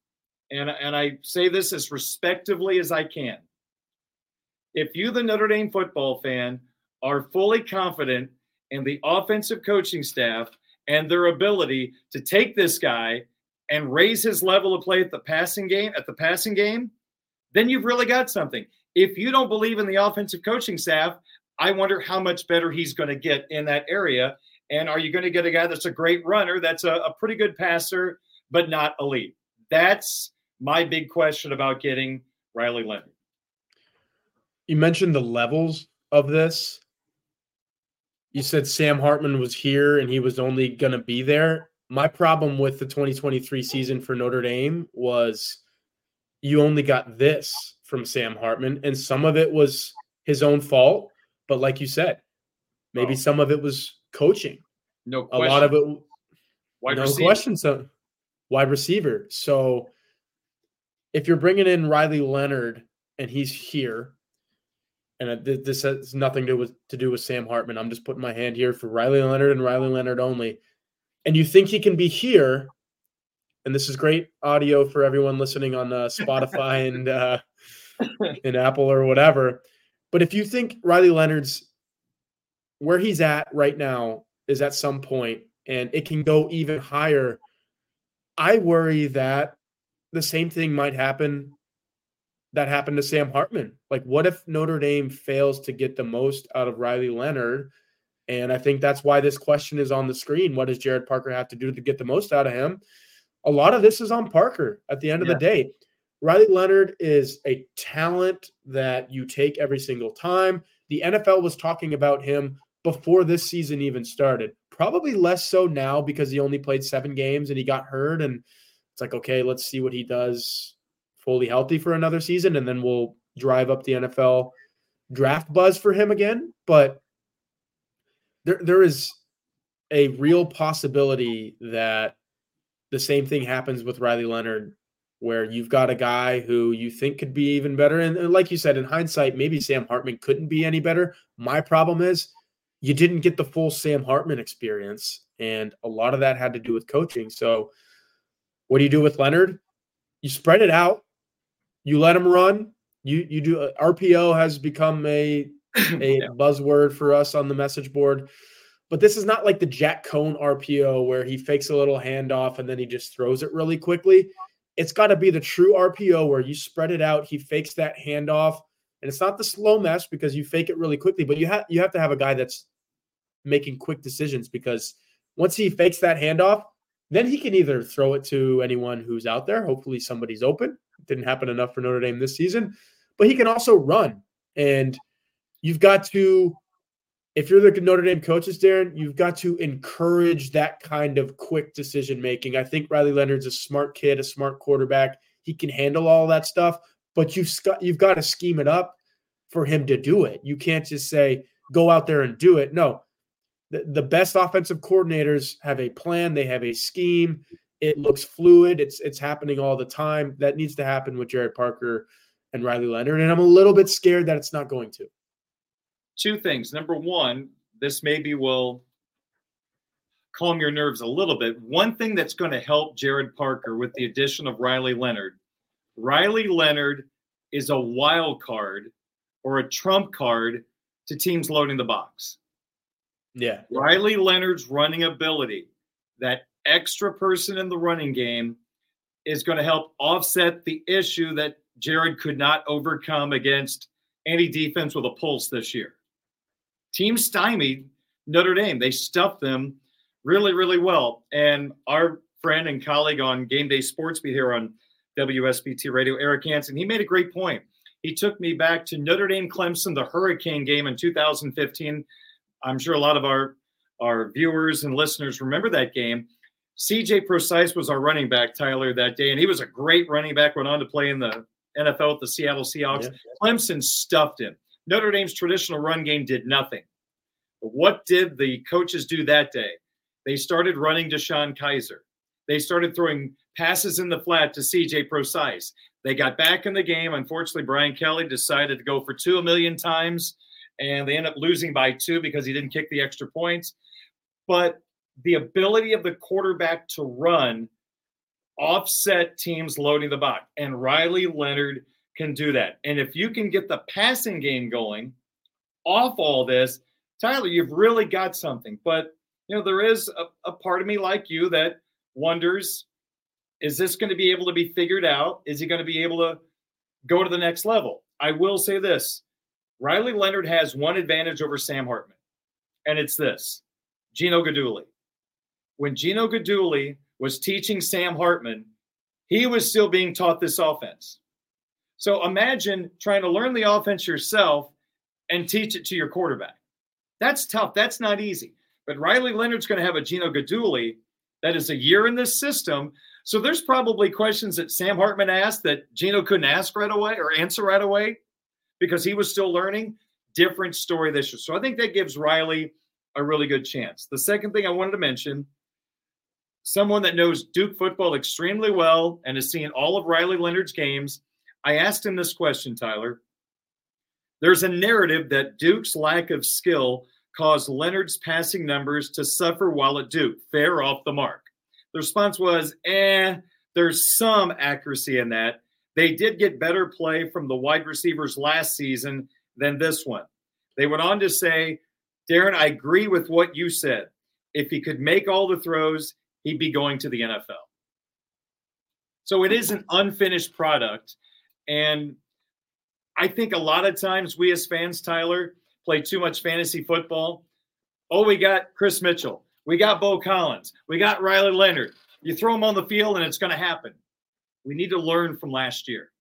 and, and I say this as respectively as I can if you, the Notre Dame football fan, are fully confident in the offensive coaching staff and their ability to take this guy and raise his level of play at the passing game, at the passing game, then you've really got something. If you don't believe in the offensive coaching staff, I wonder how much better he's going to get in that area. And are you going to get a guy that's a great runner, that's a, a pretty good passer, but not elite? That's my big question about getting Riley Leonard. You mentioned the levels of this. You said Sam Hartman was here and he was only going to be there. My problem with the 2023 season for Notre Dame was you only got this from Sam Hartman, and some of it was his own fault. But like you said, maybe oh. some of it was coaching. No question. A lot of it. Wide no receiver. question. So, wide receiver. So, if you're bringing in Riley Leonard and he's here, and this has nothing to, to do with Sam Hartman. I'm just putting my hand here for Riley Leonard and Riley Leonard only. And you think he can be here, and this is great audio for everyone listening on uh, Spotify and uh, and Apple or whatever. But if you think Riley Leonard's where he's at right now is at some point, and it can go even higher, I worry that the same thing might happen that happened to Sam Hartman. Like, what if Notre Dame fails to get the most out of Riley Leonard? And I think that's why this question is on the screen. What does Gerad Parker have to do to get the most out of him? A lot of this is on Parker at the end of yeah. the day. Riley Leonard is a talent that you take every single time. The NFL was talking about him before this season even started. Probably less so now because he only played seven games and he got hurt. And it's like, okay, let's see what he does fully healthy for another season, and then we'll drive up the NFL draft buzz for him again. But there, there is a real possibility that the same thing happens with Riley Leonard, where you've got a guy who you think could be even better. And, and like you said, in hindsight, maybe Sam Hartman couldn't be any better. My problem is you didn't get the full Sam Hartman experience. And a lot of that had to do with coaching. So, what do you do with Leonard? You spread it out you let him run. You you do uh, RPO has become a a yeah. buzzword for us on the message board. But this is not like the Jack Coan RPO where he fakes a little handoff and then he just throws it really quickly. It's got to be the true RPO where you spread it out, he fakes that handoff, and it's not the slow mesh because you fake it really quickly, but you have you have to have a guy that's making quick decisions because once he fakes that handoff, then he can either throw it to anyone who's out there. Hopefully somebody's open, didn't happen enough for Notre Dame this season, but he can also run. And you've got to, if you're the Notre Dame coaches, Darin, you've got to encourage that kind of quick decision making. I think Riley Leonard's a smart kid, a smart quarterback. He can handle all that stuff, but you've got you've got to scheme it up for him to do it. You can't just say go out there and do it. No, the, the best offensive coordinators have a plan. They have a scheme. It looks fluid. It's it's happening all the time. That needs to happen with Gerad Parker and Riley Leonard. And I'm a little bit scared that it's not going to. Two things. Number one, this maybe will calm your nerves a little bit. One thing that's going to help Gerad Parker with the addition of Riley Leonard, Riley Leonard is a wild card or a trump card to teams loading the box. Yeah. Riley Leonard's running ability, that extra person in the running game is going to help offset the issue that Gerad could not overcome against any defense with a pulse this year. Team stymied Notre Dame. They stuffed them really, really well. And our friend and colleague on Game Day Sports Beat here on WSBT Radio, Eric Hansen, he made a great point. He took me back to Notre Dame Clemson, the Hurricane game in 2015. I'm sure a lot of our our viewers and listeners remember that game. CJ Prosise was our running back, Tyler, that day, and he was a great running back. Went on to play in the NFL with the Seattle Seahawks. Yeah. Clemson stuffed him. Notre Dame's traditional run game did nothing. But what did the coaches do that day? They started running DeShone Kizer. They started throwing passes in the flat to CJ Prosise. They got back in the game. Unfortunately, Brian Kelly decided to go for two a million times, and they end up losing by two because he didn't kick the extra points. But the ability of the quarterback to run offset teams loading the box. And Riley Leonard can do that. And if you can get the passing game going off all this, Tyler, you've really got something. But, you know, there is a, a part of me like you that wonders is this going to be able to be figured out? Is he going to be able to go to the next level. I will say this Riley Leonard has one advantage over Sam Hartman, and it's this Gino Guidugli. When Gino Guidugli was teaching Sam Hartman, he was still being taught this offense. So imagine trying to learn the offense yourself and teach it to your quarterback. That's tough. That's not easy. But Riley Leonard's going to have a Gino Guidugli that is a year in this system. So there's probably questions that Sam Hartman asked that Gino couldn't ask right away or answer right away because he was still learning. Different story this year. So I think that gives Riley a really good chance. The second thing I wanted to mention someone that knows Duke football extremely well and has seen all of Riley Leonard's games. I asked him this question, Tyler. There's a narrative that Duke's lack of skill caused Leonard's passing numbers to suffer while at Duke. Fair off the mark. The response was, eh, there's some accuracy in that. They did get better play from the wide receivers last season than this one. They went on to say, Darin, I agree with what you said. If he could make all the throws, he'd be going to the NFL. So it is an unfinished product. And I think a lot of times we as fans, Tyler, play too much fantasy football. Oh, we got Chris Mitchell. We got Beaux Collins. We got Riley Leonard. You throw them on the field and it's going to happen. We need to learn from last year.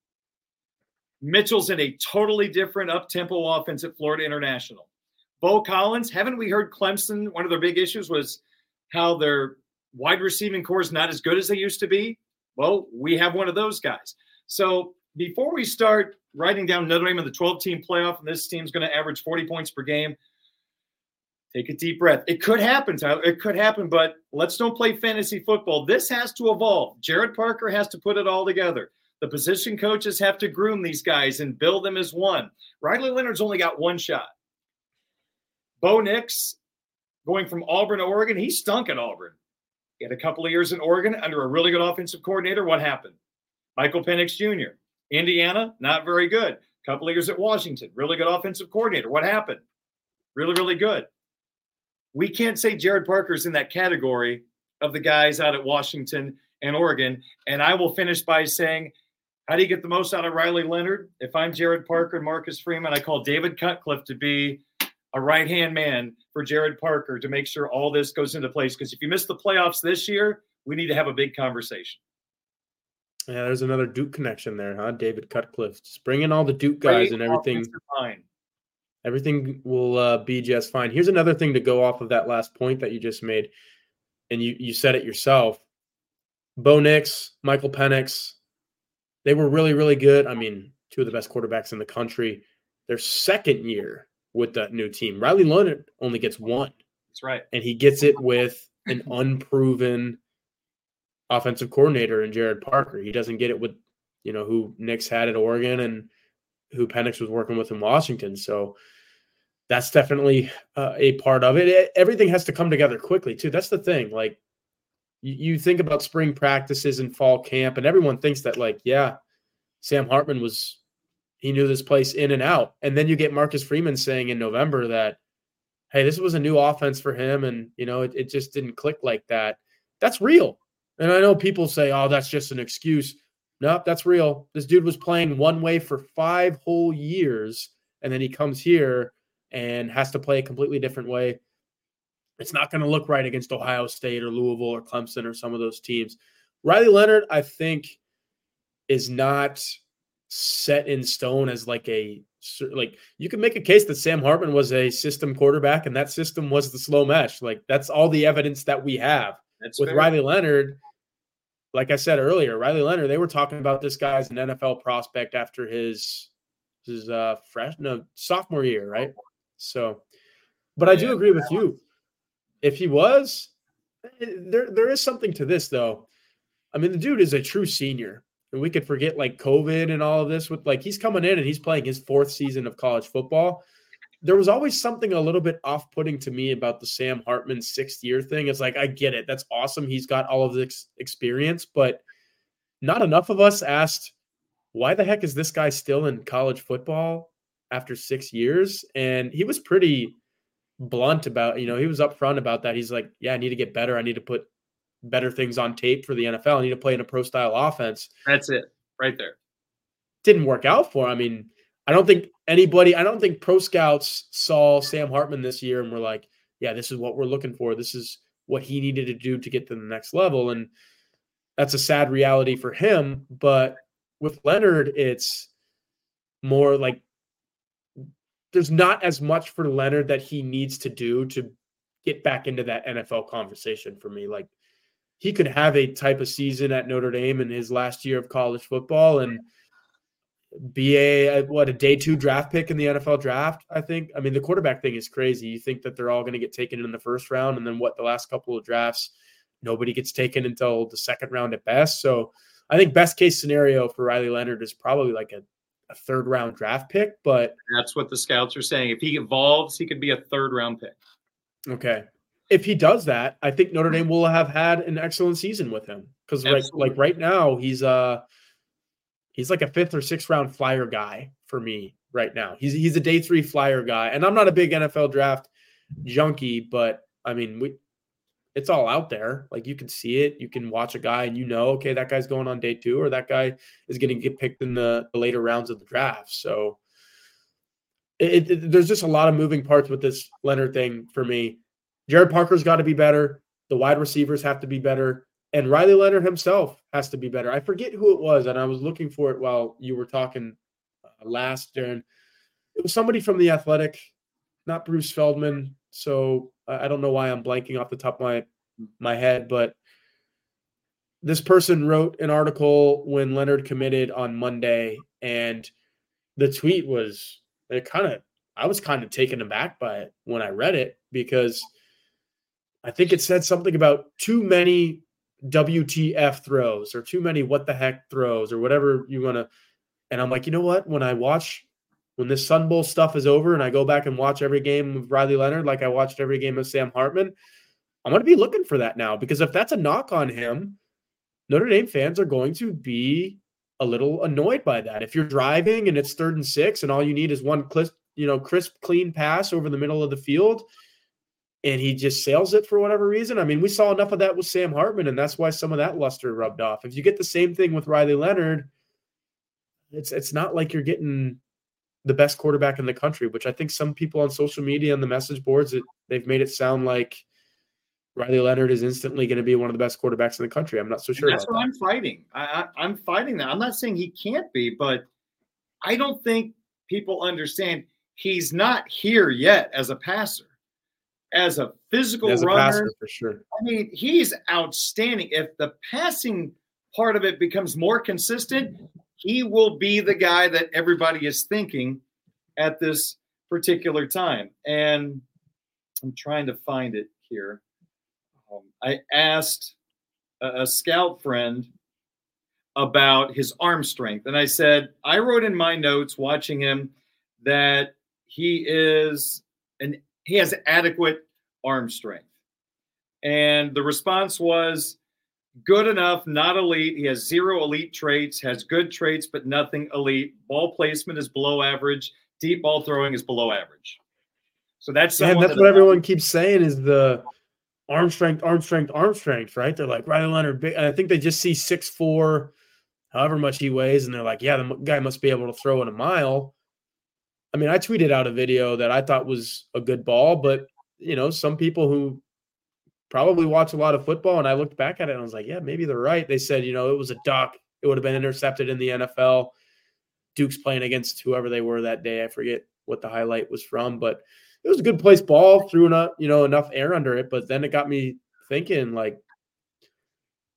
Mitchell's in a totally different up tempo offense at Florida International. Beaux Collins, haven't we heard Clemson? One of their big issues was how their wide receiving corps is not as good as they used to be. Well, we have one of those guys. So before we start writing down Notre Dame in the 12 team playoff and this team's going to average 40 points per game, take a deep breath. It could happen, Tyler. It could happen, but let's don't play fantasy football. This has to evolve. Gerad Parker has to put it all together. The position coaches have to groom these guys and build them as one. Riley Leonard's only got one shot. Bo Nix, going from Auburn to Oregon, he stunk at Auburn. He had a couple of years in Oregon under a really good offensive coordinator. What happened? Michael Penix Jr. Indiana, not very good. A couple of years at Washington, really good offensive coordinator. What happened? Really, really good. We can't say Gerad Parker's in that category of the guys out at Washington and Oregon. And I will finish by saying, how do you get the most out of Riley Leonard? If I'm Gerad Parker and Marcus Freeman, I call David Cutcliffe to be a right hand man for Gerad Parker to make sure all this goes into place. Because if you miss the playoffs this year, we need to have a big conversation. Yeah, there's another Duke connection there, huh? David Cutcliffe, just bringing all the Duke guys Great and everything. Everything will uh, be just fine. Here's another thing to go off of that last point that you just made, and you you said it yourself. Bo Nix, Michael Penix, they were really really good. I mean, two of the best quarterbacks in the country. Their second year with that new team. Riley Leonard only gets one. That's right. And he gets it with an unproven offensive coordinator in Gerad Parker. He doesn't get it with, you know, who Nix had at Oregon and who Penix was working with in Washington. So that's definitely uh, a part of it. it. Everything has to come together quickly, too. That's the thing. Like, you, you think about spring practices and fall camp, and everyone thinks that, like, yeah, Sam Hartman was he knew this place in and out. And then you get Marcus Freeman saying in November that, hey, this was a new offense for him. And, you know, it, it just didn't click like that. That's real. And I know people say, oh, that's just an excuse. Nope, that's real. This dude was playing one way for five whole years. And then he comes here and has to play a completely different way. It's not going to look right against Ohio State or Louisville or Clemson or some of those teams. Riley Leonard, I think, is not set in stone as like a like you can make a case that Sam Hartman was a system quarterback and that system was the slow mesh. Like that's all the evidence that we have. That's with fair. Riley Leonard. Like I said earlier, Riley Leonard, they were talking about this guy as an NFL prospect after his his uh fresh no sophomore year, right? So but I do agree with you. If he was, eh, there there is something to this though. I mean, the dude is a true senior and we could forget like COVID and all of this with like he's coming in and he's playing his fourth season of college football. There was always something a little bit off putting to me about the Sam Hartman sixth year thing. It's like, I get it. That's awesome. He's got all of this experience, but not enough of us asked, why the heck is this guy still in college football after six years? And he was pretty blunt about, you know, he was upfront about that. He's like, yeah, I need to get better. I need to put better things on tape for the NFL. I need to play in a pro style offense. That's it right there. didn't work out for him. I mean, I don't think anybody, I don't think pro scouts saw Sam Hartman this year and were like, yeah, this is what we're looking for. This is what he needed to do to get to the next level. And that's a sad reality for him. But with Leonard, it's more like there's not as much for Leonard that he needs to do to get back into that NFL conversation for me. Like he could have a type of season at Notre Dame in his last year of college football and be a what a day two draft pick in the NFL draft. I think. I mean, the quarterback thing is crazy. You think that they're all going to get taken in the first round, and then what? The last couple of drafts, nobody gets taken until the second round at best. So, I think best case scenario for Riley Leonard is probably like a, a third round draft pick. But that's what the scouts are saying. If he evolves, he could be a third round pick. Okay. If he does that, I think Notre Dame will have had an excellent season with him because right, like right now he's uh he's like a fifth or sixth round flyer guy for me right now. He's he's a day three flyer guy, and I'm not a big NFL draft junkie, but I mean we it's all out there. Like you can see it. You can watch a guy and you know, okay, that guy's going on day two, or that guy is going to get picked in the, the, later rounds of the draft. So it, it, there's just a lot of moving parts with this Leonard thing for me. Gerad Parker's got to be better. The wide receivers have to be better and Riley Leonard himself has to be better. I forget who it was, and I was looking for it while you were talking uh, last, Darin. It was somebody from the Athletic, not Bruce Feldman. So I don't know why I'm blanking off the top of my my head, but this person wrote an article when Leonard committed on Monday, and the tweet was it kind of I was kind of taken aback by it when I read it because I think it said something about too many WTF throws or too many what the heck throws or whatever you want to. And I'm like, you know what? When I watch, when this Sun Bowl stuff is over and I go back and watch every game of Riley Leonard, like I watched every game of Sam Hartman, I'm going to be looking for that now because if that's a knock on him, Notre Dame fans are going to be a little annoyed by that. If you're driving and it's third and six and all you need is one crisp, you know, crisp, clean pass over the middle of the field, and he just sails it for whatever reason. I mean, we saw enough of that with Sam Hartman, and that's why some of that luster rubbed off. If you get the same thing with Riley Leonard, it's it's not like you're getting the best quarterback in the country, which I think some people on social media and the message boards it, they've made it sound like Riley Leonard is instantly going to be one of the best quarterbacks in the country. I'm not so sure. that's what that. I'm fighting. I, I, I'm fighting that. I'm not saying he can't be, but I don't think people understand he's not here yet as a passer as a physical as a runner, for sure. I mean, he's outstanding. If the passing part of it becomes more consistent, he will be the guy that everybody is thinking at this particular time. And I'm trying to find it here. Um, I asked a, a scout friend about his arm strength, and I said I wrote in my notes watching him that he is an he has adequate arm strength. And the response was good enough, not elite. He has zero elite traits, has good traits, but nothing elite. Ball placement is below average. Deep ball throwing is below average. So that's yeah, that's that what everyone keeps saying is the arm strength, arm strength, arm strength, right? They're like Riley Leonard, big. I think they just see six four, however much he weighs, and they're like, yeah, the guy must be able to throw in a mile. I mean, I tweeted out a video that I thought was a good ball, but you know, some people who probably watch a lot of football, and I looked back at it and I was like, yeah, maybe they're right. They said, you know, it was a duck. It would have been intercepted in the NFL. Duke's playing against whoever they were that day. I forget what the highlight was from, but it was a good place ball, threw enough, you know, enough air under it. But then it got me thinking, like,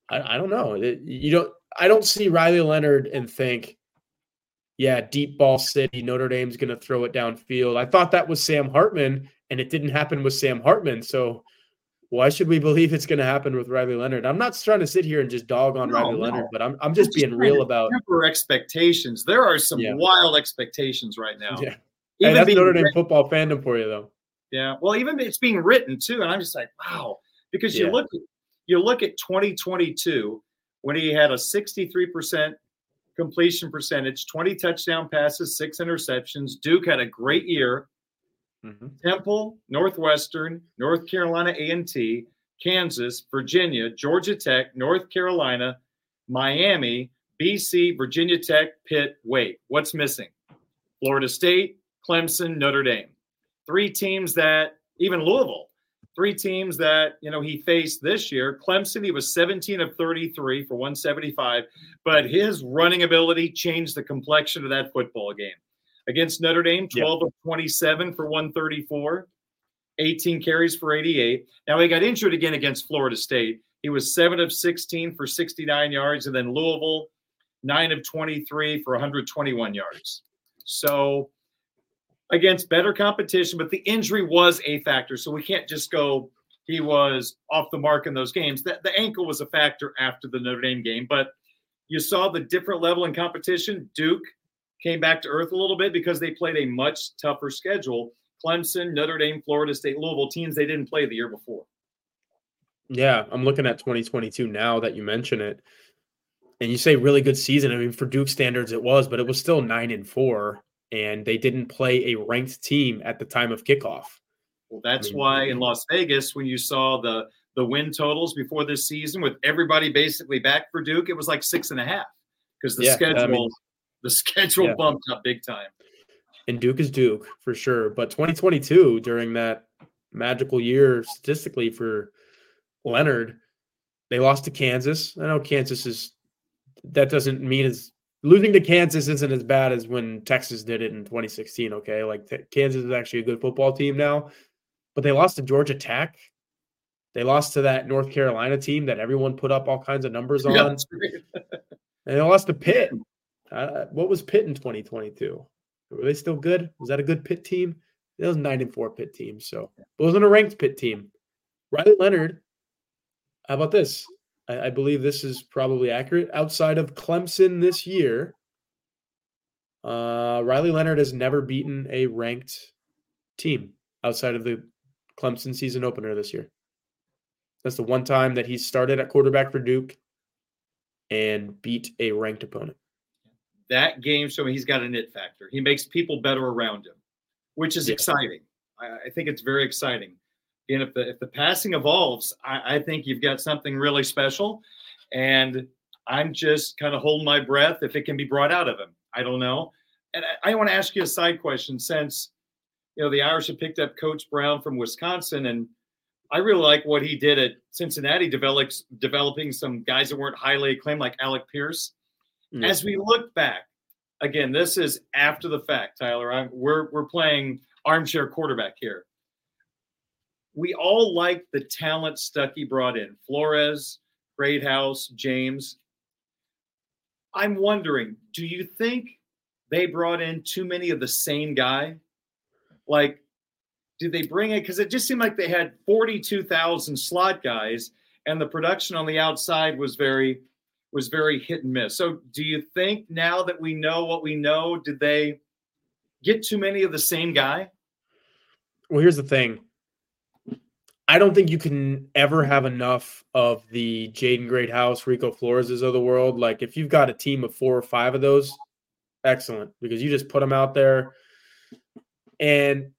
I, I don't know. It, you don't. I don't see Riley Leonard and think, yeah, deep ball city. Notre Dame's going to throw it downfield. I thought that was Sam Hartman, and it didn't happen with Sam Hartman. So why should we believe it's going to happen with Riley Leonard? I'm not trying to sit here and just dog on no, Riley no. Leonard, but I'm I'm just, just being real about expectations. There are some yeah. wild expectations right now. Yeah, even hey, that's Notre Dame written. football fandom for you, though. Yeah, well, even it's being written too, and I'm just like, wow, because you yeah. look you look at 2022 when he had a 63 percent completion percentage, 20 touchdown passes, six interceptions. Duke had a great year. Mm-hmm. Temple, Northwestern, North Carolina A&T, Kansas, Virginia, Georgia Tech, North Carolina, Miami, BC, Virginia Tech, Pitt, wait, what's missing? Florida State, Clemson, Notre Dame. Three teams that, even Louisville, three teams that, you know, he faced this year. Clemson, he was 17 of 33 for 175, but his running ability changed the complexion of that football game. Against Notre Dame, 12 yep. of 27 for 134, 18 carries for 88. Now he got injured again against Florida State. He was 7 of 16 for 69 yards, and then Louisville, 9 of 23 for 121 yards. So against better competition, but the injury was a factor. So we can't just go, he was off the mark in those games. The, the ankle was a factor after the Notre Dame game, but you saw the different level in competition. Duke came back to earth a little bit because they played a much tougher schedule. Clemson, Notre Dame, Florida State, Louisville teams they didn't play the year before. Yeah, I'm looking at 2022 now that you mention it. And you say really good season. I mean, for Duke standards, it was, but it was still nine and four and they didn't play a ranked team at the time of kickoff. Well, that's I mean, why in Las Vegas, when you saw the the win totals before this season, with everybody basically back for Duke, it was like six and a half because the yeah, schedule I mean, the schedule yeah. bumped up big time. And Duke is Duke for sure, but 2022 during that magical year statistically for Leonard, they lost to Kansas. I know Kansas is that doesn't mean as losing to Kansas isn't as bad as when Texas did it in 2016. Okay, like t- Kansas is actually a good football team now, but they lost to Georgia Tech. They lost to that North Carolina team that everyone put up all kinds of numbers on. Yeah, and they lost to Pitt. Uh, what was Pitt in 2022? Were they still good? Was that a good Pitt team? It was nine and four Pitt team, so it wasn't a ranked Pitt team. Riley Leonard. How about this? I, I believe this is probably accurate. Outside of Clemson this year, uh, Riley Leonard has never beaten a ranked team outside of the Clemson season opener this year. That's the one time that he started at quarterback for Duke and beat a ranked opponent. That game showed me he's got an it factor. He makes people better around him, which is yeah. exciting. I, I, think it's very exciting. And if the if the passing evolves, I, I think you've got something really special. And I'm just kind of holding my breath if it can be brought out of him. I don't know. And I, I want to ask you a side question since you know the Irish have picked up Coach Brown from Wisconsin, and I really like what he did at Cincinnati, develops developing some guys that weren't highly acclaimed like Alec Pierce. Mm-hmm. As we look back, again, this is after the fact, Tyler. I'm, we're we're playing armchair quarterback here we all like the talent Stuckey brought in Flores, Greathouse, James. I'm wondering, do you think they brought in too many of the same guy? Like, did they bring it? Because it just seemed like they had 42,000 slot guys, and the production on the outside was very was very hit and miss. So, do you think now that we know what we know, did they get too many of the same guy? Well, here's the thing. I don't think you can ever have enough of the Jaden Greathouse, Rico Flores's of the world. Like if you've got a team of four or five of those, excellent because you just put them out there. And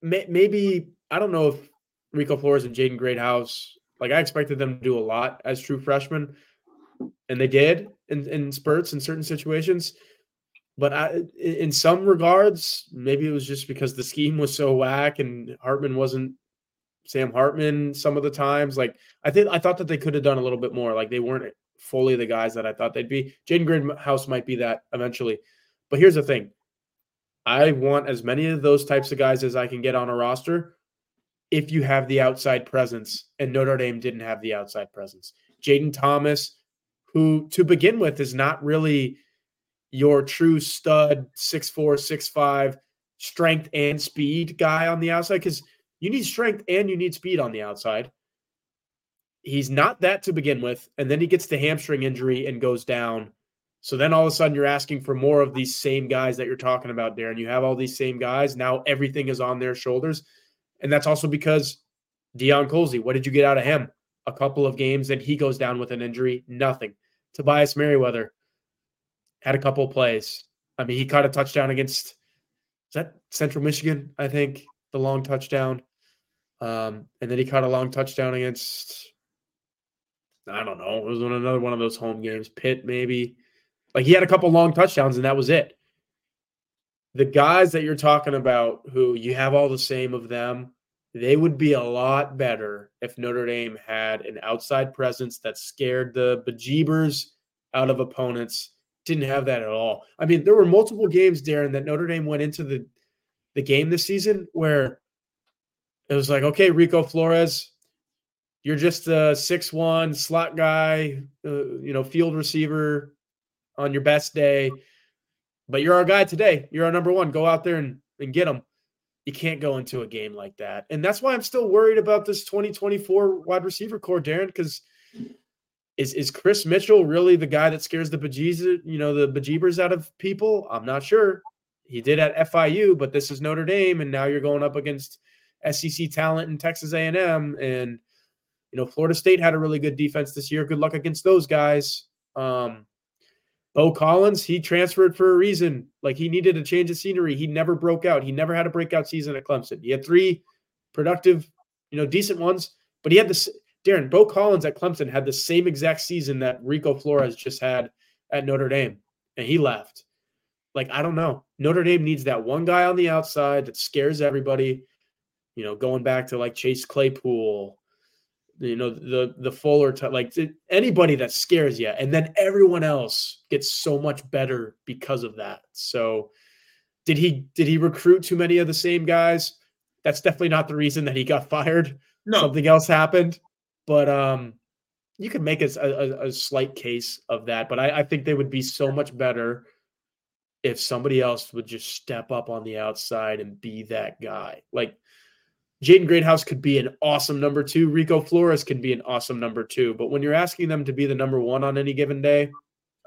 may, maybe I don't know if Rico Flores and Jaden Greathouse. like I expected them to do a lot as true freshmen, and they did in, in spurts in certain situations. But I, in some regards, maybe it was just because the scheme was so whack and Hartman wasn't Sam Hartman some of the times. Like I think I thought that they could have done a little bit more. Like they weren't fully the guys that I thought they'd be. Jaden Greathouse might be that eventually. But here's the thing. I want as many of those types of guys as I can get on a roster if you have the outside presence. And Notre Dame didn't have the outside presence. Jaden Thomas, who to begin with is not really your true stud, six four, six five, strength and speed guy on the outside. Because you need strength and you need speed on the outside. He's not that to begin with. And then he gets the hamstring injury and goes down. So then all of a sudden you're asking for more of these same guys that you're talking about, Darin. You have all these same guys. Now everything is on their shoulders. And that's also because Deion Colzie, what did you get out of him? A couple of games, and he goes down with an injury. Nothing. Tobias Merriweather had a couple of plays. I mean, he caught a touchdown against is that Central Michigan, I think, the long touchdown. Um, and then he caught a long touchdown against, I don't know, it was another one of those home games, Pitt maybe. Like he had a couple long touchdowns and that was it. The guys that you're talking about who you have all the same of them, they would be a lot better if Notre Dame had an outside presence that scared the bejeebers out of opponents. Didn't have that at all. I mean, there were multiple games, Darin, that Notre Dame went into the the game this season where it was like, okay, Rico Flores, you're just a six one slot guy, uh, you know, field receiver on your best day, but you're our guy today. You're our number one. Go out there and, and get them. You can't go into a game like that. And that's why I'm still worried about this 2024 wide receiver corps, Darin, because is, is Chris Mitchell really the guy that scares the bejeebers, you know, the bejeebers out of people? I'm not sure. He did at FIU, but this is Notre Dame, and now you're going up against SEC talent in Texas A&M, and you know Florida State had a really good defense this year. Good luck against those guys. Um, Beaux Collins, he transferred for a reason. Like he needed a change of scenery. He never broke out. He never had a breakout season at Clemson. He had three productive, you know, decent ones, but he had this. Darin Beaux Collins at Clemson had the same exact season that Rico Flores just had at Notre Dame, and he left. Like I don't know. Notre Dame needs that one guy on the outside that scares everybody. You know, going back to like Chase Claypool, you know the the Fuller t- like anybody that scares you, and then everyone else gets so much better because of that. So, did he did he recruit too many of the same guys? That's definitely not the reason that he got fired. No. Something else happened, but um, you could make a, a, a slight case of that. But I, I think they would be so much better if somebody else would just step up on the outside and be that guy. Like Jaden Greathouse could be an awesome number two. Rico Flores could be an awesome number two. But when you're asking them to be the number one on any given day,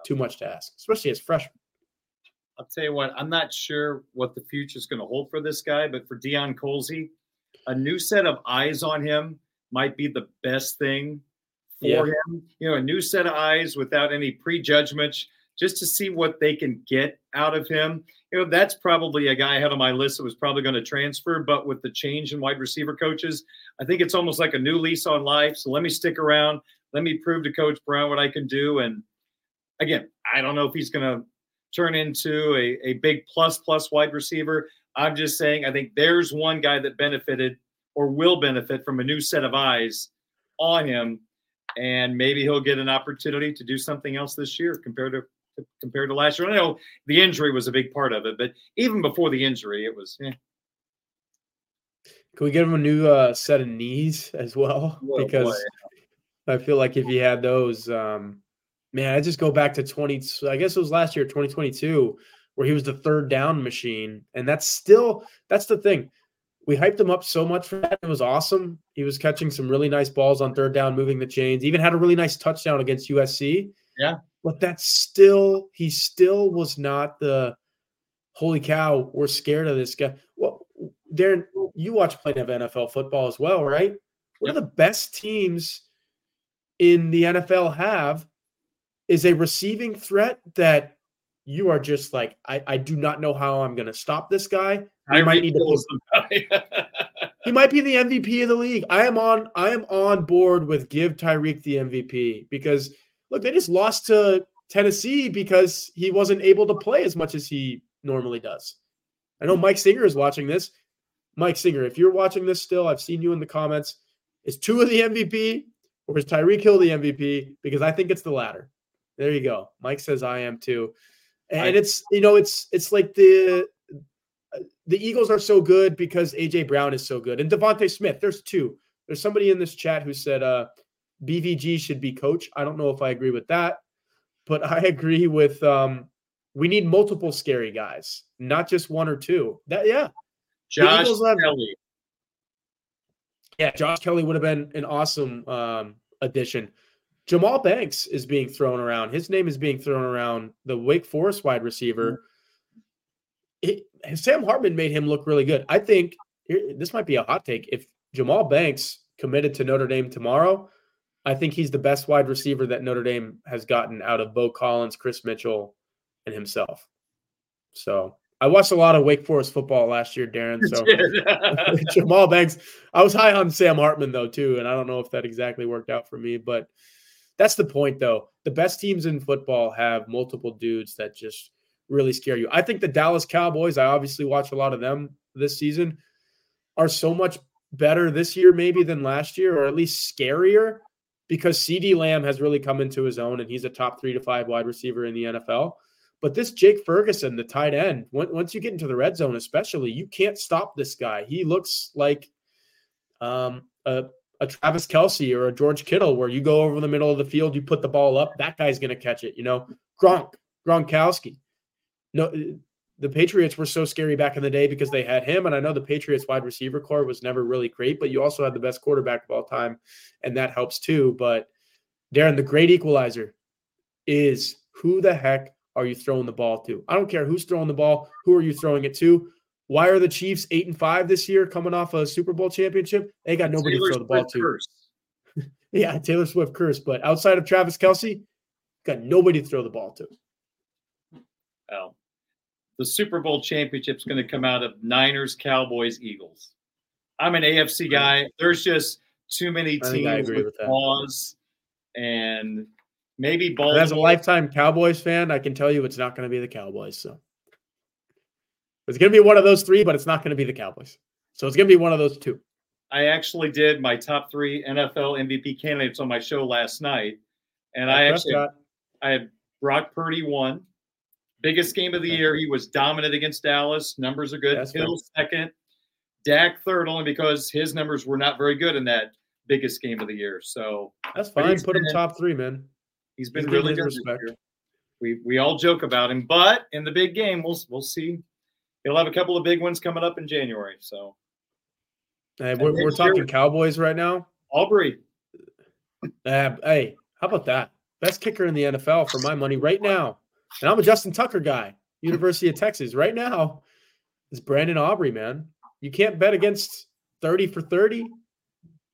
too much to ask, especially as freshmen. I'll tell you what, I'm not sure what the future is going to hold for this guy, but for Deion Colzie, a new set of eyes on him might be the best thing for yeah. him. You know, a new set of eyes without any prejudgments, just to see what they can get out of him you know, that's probably a guy ahead of my list that was probably going to transfer. But with the change in wide receiver coaches, I think it's almost like a new lease on life. So let me stick around. Let me prove to Coach Brown what I can do. And again, I don't know if he's going to turn into a, a big plus plus wide receiver. I'm just saying, I think there's one guy that benefited or will benefit from a new set of eyes on him. And maybe he'll get an opportunity to do something else this year compared to compared to last year. I know the injury was a big part of it, but even before the injury, it was. Eh. Can we get him a new uh, set of knees as well? Because boy. I feel like if he had those, um, man, I just go back to 20. I guess it was last year, 2022, where he was the third down machine. And that's still, that's the thing. We hyped him up so much for that. It was awesome. He was catching some really nice balls on third down, moving the chains, even had a really nice touchdown against USC. Yeah but that's still he still was not the holy cow we're scared of this guy. Well Darin you watch plenty of nfl football as well right? One yep. of the best teams in the nfl have is a receiving threat that you are just like i, I do not know how i'm going to stop this guy. I might need to he might be the mvp of the league. I am on i am on board with give tyreek the mvp because look, they just lost to Tennessee because he wasn't able to play as much as he normally does. I know Mike Singer is watching this. Mike Singer, if you're watching this still, I've seen you in the comments. Is two of the MVP or is Tyreek Hill the MVP? Because I think it's the latter. There you go. Mike says I am too. And it's you know it's it's like the the Eagles are so good because AJ Brown is so good and DeVonta Smith. There's two. There's somebody in this chat who said uh BVG should be coach. I don't know if I agree with that, but I agree with um, we need multiple scary guys, not just one or two. That yeah. Josh Kelley. Yeah, Josh Kelly would have been an awesome um, addition. Jahmal Banks is being thrown around. His name is being thrown around. The Wake Forest wide receiver. It, Sam Hartman made him look really good. I think this might be a hot take. If Jahmal Banks committed to Notre Dame tomorrow, I think he's the best wide receiver that Notre Dame has gotten out of Beaux Collins, Chris Mitchell, and himself. So I watched a lot of Wake Forest football last year, Darin. So Jahmal Banks. I was high on Sam Hartman though too, and I don't know if that exactly worked out for me, but that's the point, though. The best teams in football have multiple dudes that just really scare you. I think the Dallas Cowboys, I obviously watch a lot of them this season, are so much better this year, maybe than last year, or at least scarier because CeeDee Lamb has really come into his own and he's a top three to five wide receiver in the NFL. But this Jake Ferguson, the tight end, once you get into the red zone, especially, you can't stop this guy. He looks like um, a, a Travis Kelce or a George Kittle, where you go over the middle of the field, you put the ball up, that guy's going to catch it. You know, Gronk, Gronkowski. No, the Patriots were so scary back in the day because they had him. And I know the Patriots wide receiver corps was never really great, but you also had the best quarterback of all time, and that helps too. But Darin, the great equalizer is who the heck are you throwing the ball to? I don't care who's throwing the ball, who are you throwing it to? Why are the Chiefs eight and five this year coming off a Super Bowl championship? They got nobody Taylor to throw the ball Swift to. yeah, Taylor Swift curse. But outside of Travis Kelce, got nobody to throw the ball to. Oh, the Super Bowl championship is going to come out of Niners, Cowboys, Eagles. I'm an AFC guy. There's just too many teams with, with and maybe Baltimore. As a lifetime Cowboys fan, I can tell you it's not going to be the Cowboys. So it's going to be one of those three, but it's not going to be the Cowboys. So it's going to be one of those two. I actually did my top three NFL MVP candidates on my show last night, and I, I actually I had Brock Purdy one, biggest game of the year. He was dominant against Dallas. Numbers are good. That's Hill second, Dak third, only because his numbers were not very good in that biggest game of the year. So that's fine. Put him top three, man. He's been he's really good. Respect. We we all joke about him, but in the big game, we'll we'll see he'll have a couple of big ones coming up in January. So, hey, we're, we're talking Cowboys right now. Aubrey. Uh, hey, how about that? Best kicker in the NFL for my money right now. And I'm a Justin Tucker guy, University of Texas. Right now is Brandon Aubrey, man. You can't bet against 30 for 30.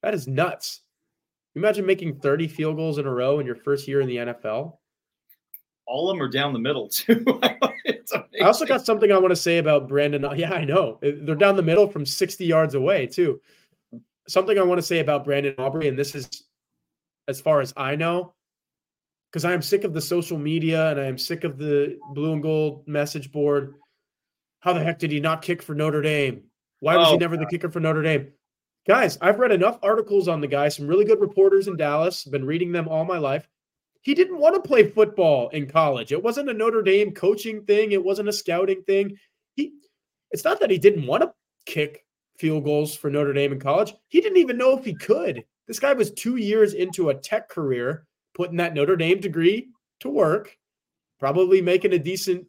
That is nuts. Imagine making 30 field goals in a row in your first year in the NFL. All of them are down the middle, too. I also got something I want to say about Brandon. Yeah, I know uh, they're down the middle from 60 yards away too. Something I want to say about Brandon Aubrey, and this is as far as I know, because I am sick of the social media and I am sick of the blue and gold message board. How the heck did he not kick for Notre Dame? Why was oh, he never God. the kicker for Notre Dame? Guys, I've read enough articles on the guy, some really good reporters in Dallas, been reading them all my life. He didn't want to play football in college. It wasn't a Notre Dame coaching thing. It wasn't a scouting thing. He it's not that he didn't want to kick field goals for Notre Dame in college. He didn't even know if he could. This guy was 2 years into a tech career, putting that Notre Dame degree to work, probably making a decent,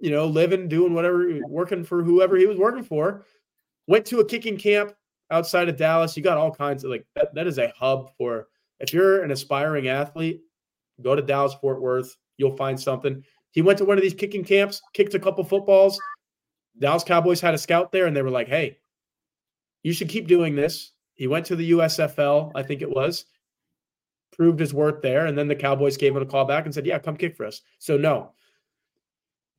you know, living, doing whatever, working for whoever he was working for. Went to a kicking camp outside of Dallas. You got all kinds of like that, that is a hub for if you're an aspiring athlete, Go to Dallas Fort Worth. You'll find something. He went to one of these kicking camps, kicked a couple footballs. Dallas Cowboys had a scout there, and they were like, "Hey, you should keep doing this." He went to the USFL, I think it was, proved his worth there, and then the Cowboys gave him a call back and said, "Yeah, come kick for us." So no,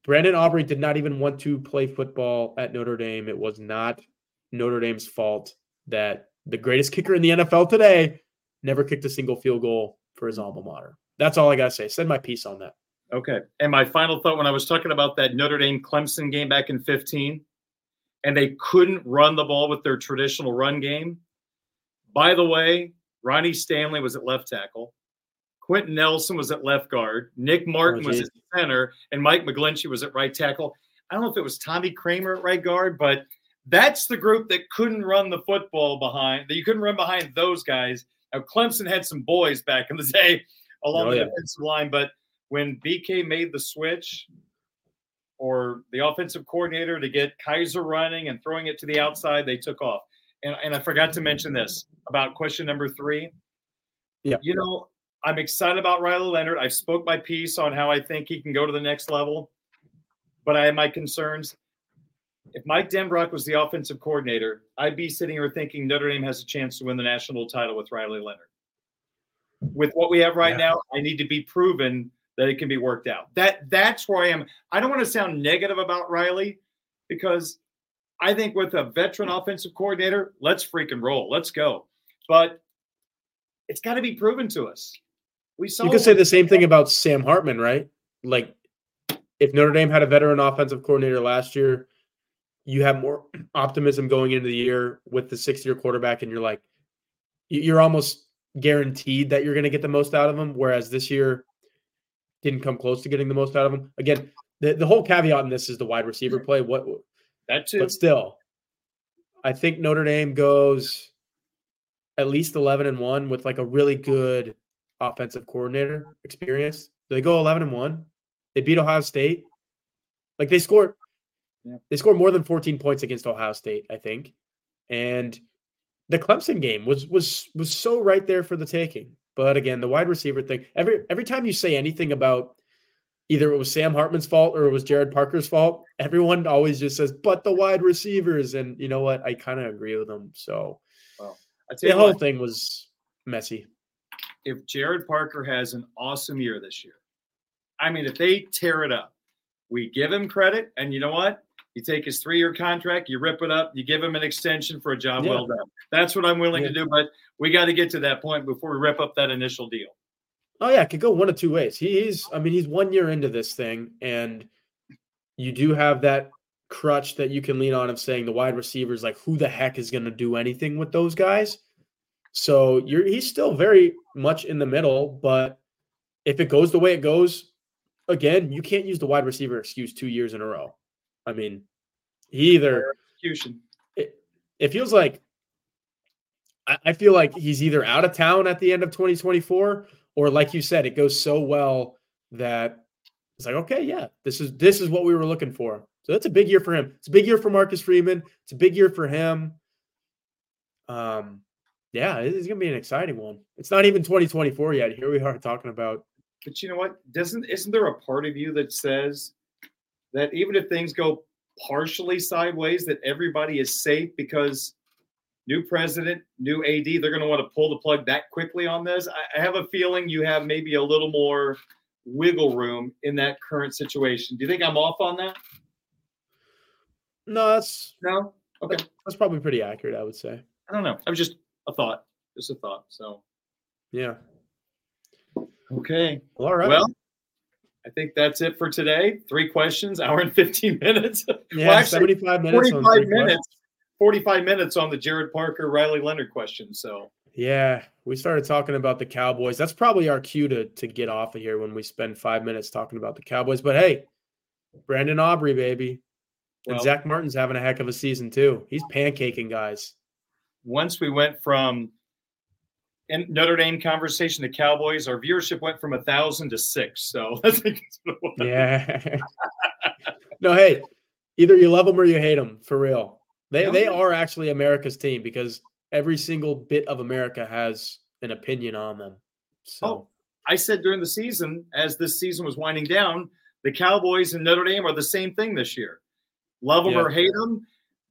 Brandon Aubrey did not even want to play football at Notre Dame. It was not Notre Dame's fault that the greatest kicker in the NFL today never kicked a single field goal for his alma mater. That's all I got to say. Send my piece on that. Okay. And my final thought when I was talking about that Notre Dame Clemson game back in 15, and they couldn't run the ball with their traditional run game. By the way, Ronnie Stanley was at left tackle. Quenton Nelson was at left guard. Nick Martin oh, was at center, and Mike McGlinchey was at right tackle. I don't know if it was Tommy Kramer at right guard, but that's the group that couldn't run the football behind. That you couldn't run behind those guys. Now Clemson had some boys back in the day along oh, the yeah. defensive line. But when BK made the switch or the offensive coordinator to get Kizer running and throwing it to the outside, they took off. And, and I forgot to mention this about question number three. Yeah. You know, I'm excited about Riley Leonard. I spoke my piece on how I think he can go to the next level, but I have my concerns. If Mike Denbrock was the offensive coordinator, I'd be sitting here thinking Notre Dame has a chance to win the national title with Riley Leonard with what we have right yeah. now, I need to be proven that it can be worked out. That that's where I am. I don't want to sound negative about Riley because I think with a veteran offensive coordinator, let's freaking roll. Let's go. But it's got to be proven to us. We saw. You could say the same thing about Sam Hartman, right? Like, if Notre Dame had a veteran offensive coordinator last year, you have more optimism going into the year with the six-year quarterback, and you're like, you're almost guaranteed that you're going to get the most out of him. Whereas this year didn't come close to getting the most out of him. Again, the, the whole caveat in this is the wide receiver play. What that too, but still, I think Notre Dame goes at least eleven and one with like a really good offensive coordinator experience. Do they go eleven and one? They beat Ohio State. Like they scored, yeah. they scored more than fourteen points against Ohio State, I think, and the Clemson game was was was so right there for the taking. But again, the wide receiver thing. Every every time you say anything about either it was Sam Hartman's fault or it was Gerad Parker's fault, everyone always just says, "But the wide receivers." And you know what? I kind of agree with them. So well, the whole what, thing was messy. If Gerad Parker has an awesome year this year, I mean, if they tear it up, we give him credit. And you know what? You take his three-year contract, you rip it up, you give him an extension for a job yeah. well done. That's what I'm willing yeah. to do. But we got to get to that point before we rip up that initial deal. Oh yeah, it could go one of two ways. He's, I mean, he's one year into this thing, and you do have that crutch that you can lean on of saying the wide receivers, like who the heck is going to do anything with those guys? So you're he's still very much in the middle, but if it goes the way it goes, again, you can't use the wide receiver excuse two years in a row. I mean, he either execution. It, it feels like I, I feel like he's either out of town at the end of 2024, or like you said, it goes so well that it's like, okay, yeah, this is this is what we were looking for. So that's a big year for him. It's a big year for Marcus Freeman. It's a big year for him. Um, yeah, it's gonna be an exciting one. It's not even 2024 yet. Here we are talking about. But you know what? Doesn't isn't there a part of you that says that even if things go partially sideways, that everybody is safe because new president, new AD, they're going to want to pull the plug that quickly on this. I, have a feeling you have maybe a little more wiggle room in that current situation. Do you think I'm off on that? No, that's no. Okay, that's probably pretty accurate. I would say. I don't know. I was just a thought. Just a thought. So. Yeah. Okay. Well, all right. Well, I think that's it for today. Three questions, hour and 15 minutes. Yeah, well, actually, 75 minutes. 45 minutes. Questions. 45 minutes on the Gerad Parker, Riley Leonard question. So, yeah, we started talking about the Cowboys. That's probably our cue to, to get off of here when we spend five minutes talking about the Cowboys. But hey, Brandon Aubrey, baby. And well, Zach Martin's having a heck of a season, too. He's pancaking guys. Once we went from in Notre Dame conversation, to Cowboys, our viewership went from a thousand to six. So I think yeah. no, hey, either you love them or you hate them for real. They yeah. they are actually America's team because every single bit of America has an opinion on them. So oh, I said during the season, as this season was winding down, the Cowboys and Notre Dame are the same thing this year. Love them yeah. or hate them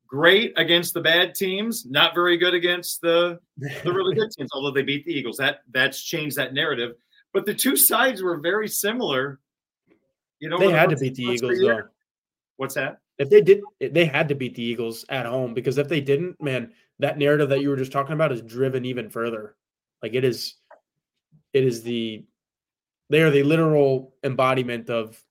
great against the bad teams, not very good against the the really good teams. Although they beat the Eagles, that that's changed that narrative. But the two sides were very similar. You know, they had to beat the Eagles though. What's that? If they did, they had to beat the Eagles at home because if they didn't, man, that narrative that you were just talking about is driven even further. Like it is, it is the they are the literal embodiment of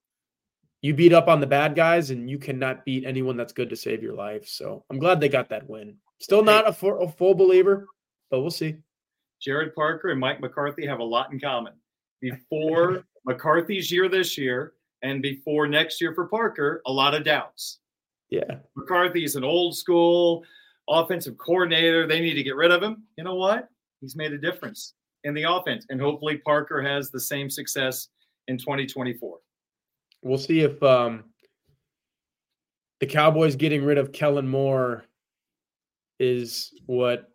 you beat up on the bad guys and you cannot beat anyone that's good to save your life. So I'm glad they got that win. Still not a, full, a full believer, but we'll see. Gerad Parker and Mike McCarthy have a lot in common. Before McCarthy's year this year and before next year for Parker, a lot of doubts. Yeah. McCarthy is an old school offensive coordinator. They need to get rid of him. You know what? He's made a difference in the offense. And hopefully Parker has the same success in 2024. We'll see if um, the Cowboys getting rid of Kellen Moore is what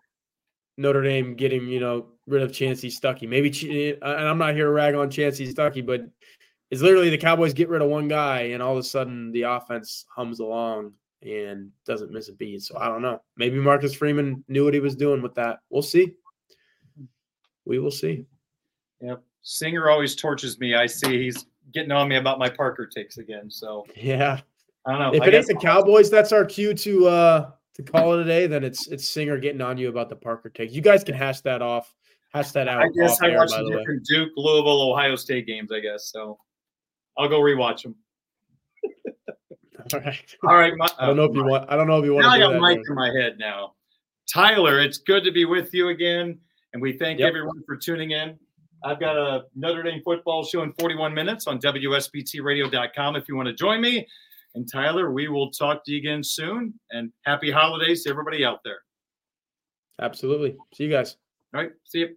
Notre Dame getting, you know, rid of Chansi Stuckey. Maybe, and I'm not here to rag on Chansi Stuckey, but it's literally the Cowboys get rid of one guy, and all of a sudden the offense hums along and doesn't miss a beat. So I don't know. Maybe Marcus Freeman knew what he was doing with that. We'll see. We will see. Yep. Singer always torches me. I see he's getting on me about my Parker takes again. So yeah, I don't know. If I it ain't the Cowboys, that's our cue to uh to call it a day. Then it's it's Singer getting on you about the Parker take. You guys can hash that off Hash that out. I guess I air, watched the way. different Duke, Louisville, Ohio State games. I guess so. I'll go rewatch them. All right. All right. My, I don't know if you uh, want. I don't know if you want now to I got. Mike in my head now. Tyler, it's good to be with you again, and we thank Yep. everyone for tuning in. I've got a Notre Dame football show in 41 minutes on WSBTRadio.com if you want to join me. And Tyler, we will talk to you again soon. And happy holidays to everybody out there. Absolutely. See you guys. All right. See you.